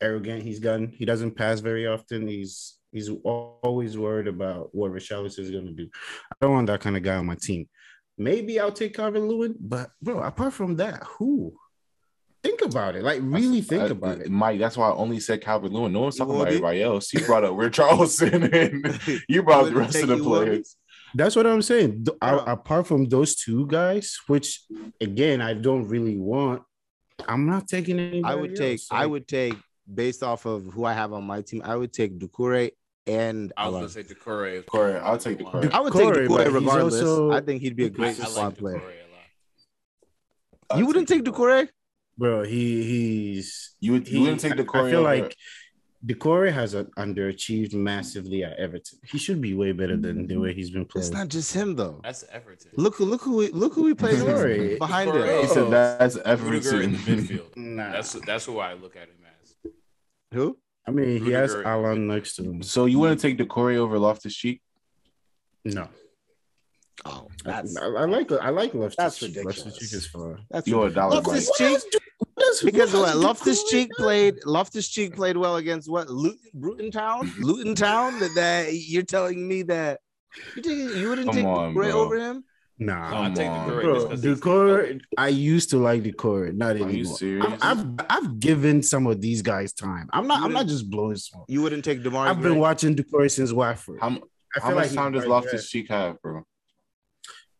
arrogant he's gotten. He doesn't pass very often. He's he's always worried about what Richarlison is going to do. I don't want that kind of guy on my team. Maybe I'll take Calvert Lewin, but bro, apart from that, who? Think about it. Like really think Uh, about it. Mike, that's why I only said Calvert Lewin. No one's talking about Iwobi? everybody else. You brought up Richarlison and you brought up the rest of the Iwobi? players. That's what I'm saying. Th- Yeah. a- apart from those two guys, which again I don't really want, I'm not taking any. I would take. I would take based off of who I have on my team. I would take Doucouré and I was Alon. gonna say Doucouré. Corey, I'll take Doucouré. I would take Doucouré, but he's regardless. also- I think he'd be a great I squad like player. Doucouré a lot. I'll You wouldn't take Doucouré? bro. He he's You would. You he- wouldn't take I- Doucouré. I feel over- like Doucouré has a, underachieved massively at Everton. He should be way better than the way he's been playing. It's not just him though. That's Everton. Look, look who we look who we played Doucouré. behind Doucouré. him. He said that's Rudiger in the midfield. Nah. That's that's who I look at him as. Who? I mean, he has Rudiger. Allan next to him. So you want to take Doucouré over Loftus Cheek? No, Oh, I, that's I like I like Loftus. That's Cheek. ridiculous. Loftus Cheek is fine. that's You're a dollar. Loftus Mike. Cheek. Because what what? Loftus Cheek played. Loftus Cheek played well against what? Luton, Town. Luton Town. That, that you're telling me that you, think, you wouldn't Come take on, Doucouré bro. over him? Nah, No, I take on, Doucouré bro. just 'cause I used to like Doucouré, not Are you anymore. serious? I've, I've I've given some of these guys time. I'm not. I'm not just blowing smoke. You wouldn't take Demar. I've been watching Doucouré since Watford. How, I how much like time does Loftus Cheek have, bro?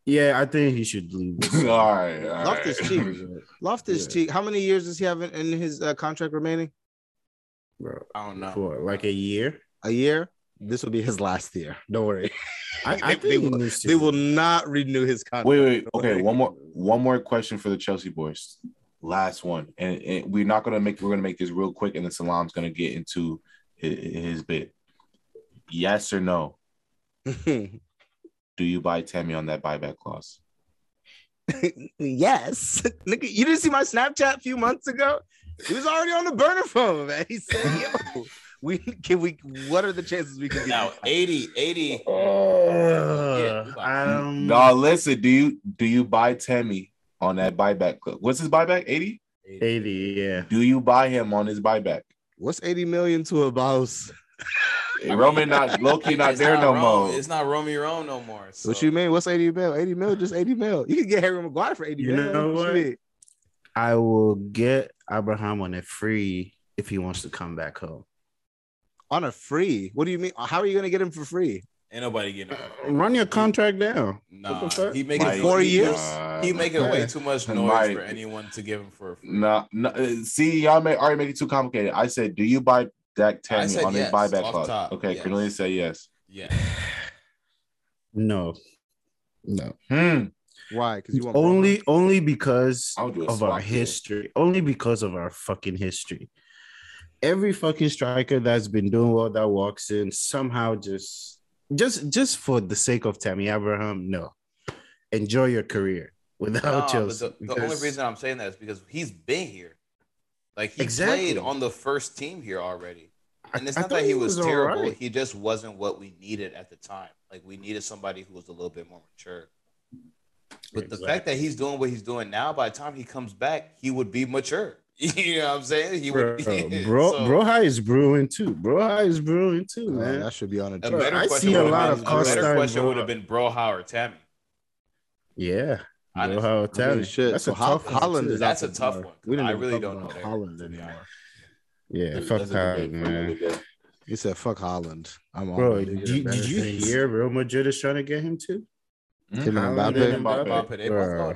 There. Yeah, I think he should leave. all right, all Loftus right. Cheek. Loftus Yeah. Cheek. How many years does he have in, in his uh, contract remaining? bro. I don't know. For like a year. A year. This will be his last year. Don't worry. I, I They think he will- They will not renew his contract. Wait, wait. Okay, one more, one more question for the Chelsea boys. Last one, and, and we're not gonna make. We're gonna make this real quick, and then Salam's gonna get into his, his bit. Yes or no? Do you buy Tammy on that buyback clause? yes. Nigga, you didn't see my Snapchat a few months ago? He was already on the burner phone, man. He said, yo, we can we what are the chances we can get Now 80, 80. Oh, Yeah. um, No, listen. Do you do you buy Tammy on that buyback? club? What's his buyback? Eighty. 80, yeah. Do you buy him on his buyback? What's 80 million to a boss? Roman not Loki not It's there no Rome- more. It's not Romy Rome no more. So. What you mean? What's 80 mil? 80 mil, just 80 mil. You can get Harry Maguire for 80 You mil. know you what? mean? I will get Abraham on a free if he wants to come back home. On a free. What do you mean? How are you gonna get him for free? Ain't nobody getting it. Run your contract down. Nah, What the fuck? he making Mike, four he, years? uh, He making Yeah. way too much noise Mike. for anyone to give him for. free. No, no. uh, See, y'all may already make it too complicated. I said, do you buy Dak Tammy said on his yes, buyback off clause? top, Okay, yes. Cornelius said yes. Yeah, No. No. Hmm. Why? Because you want Only only because I would do a of our deal. history. Only because of our fucking history. Every fucking striker that's been doing well that walks in somehow just just just for the sake of Tammy Abraham, no. Enjoy your career without Nah, but Chelsea. the, the only reason I'm saying that is because he's been here. Like he Exactly. played on the first team here already, and it's I not thought that he was, terrible. alright. He just wasn't what we needed at the time. Like we needed somebody who was a little bit more mature. But the fact that he's doing what he's doing now, by the time he comes back, he would be mature. you know what I'm saying? He Bro, would. bro, so- bro high is brewing too. Bro high is brewing too, man. that should be on a A better I question see a would lot have of been, a better question Bro- would have been Broja or Tammy. Yeah. Bro Honestly. how I mean, Italian. shit. That's so a Hol- tough one, Haaland too. is That's a tough one. We didn't I even really talk don't know about there, Haaland to be anymore. honest. Yeah, That's- fuck Haaland, debate for another man. day. He said, "Fuck Haaland." I'm on. Bro, it. did you, did you things. hear Real Madrid is trying to get him too? Him and Haaland Mbappe? and Mbappe. Mbappe, they both Bro.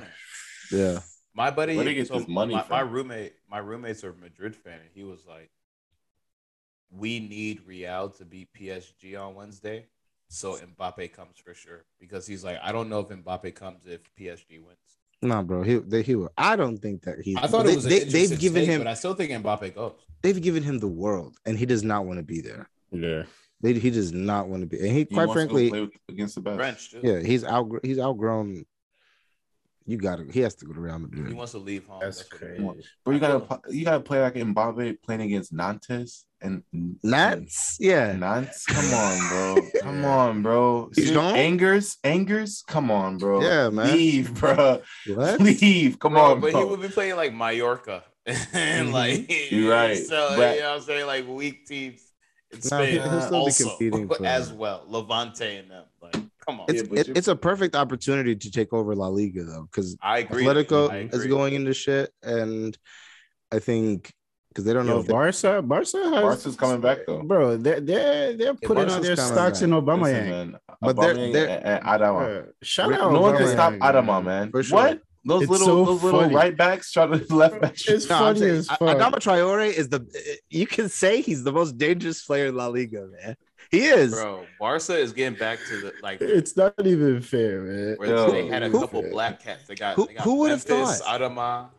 Yeah. My buddy, Where they get so this money my, my roommate, my roommate's are Madrid fan, and he was like, "We need Real to beat PSG on Wednesday, so Mbappe comes for sure." Because he's like, "I don't know if Mbappe comes if PSG wins." Nah, bro. He they he will. I don't think that he. I thought they, it was. An They, interesting they've given take, him. but I still think Mbappe goes. They've given him the world, and he does not want to be there. Yeah. They, he does not want to be. And he, He quite wants to go frankly, with- against the best. French, too. yeah, he's out. He's outgrown. You got to. He has to go to Real Madrid. He wants to leave home. That's what it crazy. But you gotta you gotta play like Mbappe playing against Nantes and Nats, yeah. Nantes. Come on, bro. Come on, bro. He's See, gone? Angers, Angers. Come on, bro. Yeah, man. Leave, bro. What? Leave. Come Bro, on, but bro. he would be playing like Mallorca, and mm-hmm. like You're right. So But- you know what I'm saying, like weak teams in Spain he'll- he'll still be competing for- as well. Levante and them, like, come on. It's Yeah, it, it's a perfect opportunity to take over La Liga though, because I agree. Atletico I is going into shit, and I think because they don't know Yo, if they, Barca, Barca has Barca's coming back though. bro. They're they're they're putting Barca's out their stocks back. in Obama. Listen, man, But they're- they're- and, and Adama. Uh, shout No out, no one can stop. Adama, man. For sure. What? Those It's little so those little right backs try to left back. It's No, funny saying, as fuck. Adama Traore is the you can say he's the most dangerous player in La Liga, man. He is. Bro, Barca is getting back to the like It's not even fair, man. where Yo. they had a Who- couple black cats. They got, Who- who would've thought? Adama.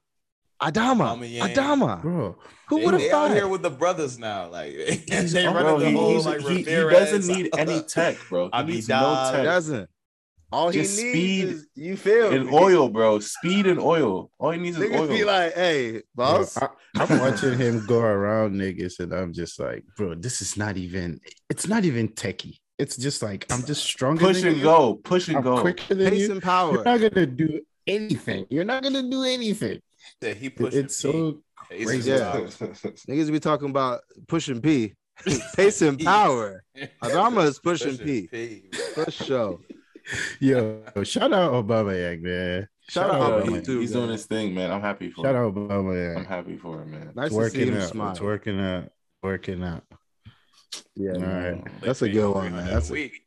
Adama. Aubameyang. Adama. bro. Who would have they out thought? here with the brothers now. Like He's they all- running Bro, the he, whole he's, like he, he doesn't need any tech, bro. He needs no tech. doesn't. All he Just needs speed is speed you feel And me? oil, bro. Speed and oil. All he needs is oil. Niggas be like, hey, Bro, boss. I, am watching him go around niggas, and I'm just like, bro, this is not even. It's not even techie. It's just like I'm just stronger. Push than and you. go. Push and I'm go. quicker than Pace you. and power. You're not gonna do anything. You're not gonna do anything. That he It- pushed. it's so He's crazy. Yeah. Niggas be talking about pushing P. Pace and power. Adama is pushing P. For sure. yo. Shout out Obama, man. Shout out Yo, Obama, he- too, he's man. doing his thing, man. I'm happy for Shout him. out Obama. I'm happy for him, man. Nice It's to see working him out. smile. It's working out. Working out. Yeah, All man. right. That's a good one, man. That's a, week.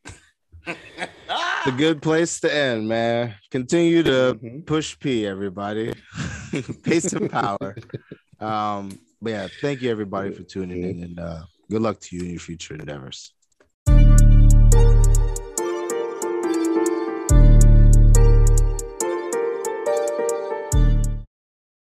A good place to end, man. Continue to Mhm. push P, everybody. Pace and power. Um, but yeah, thank you everybody for tuning in and uh good luck to you in your future endeavors.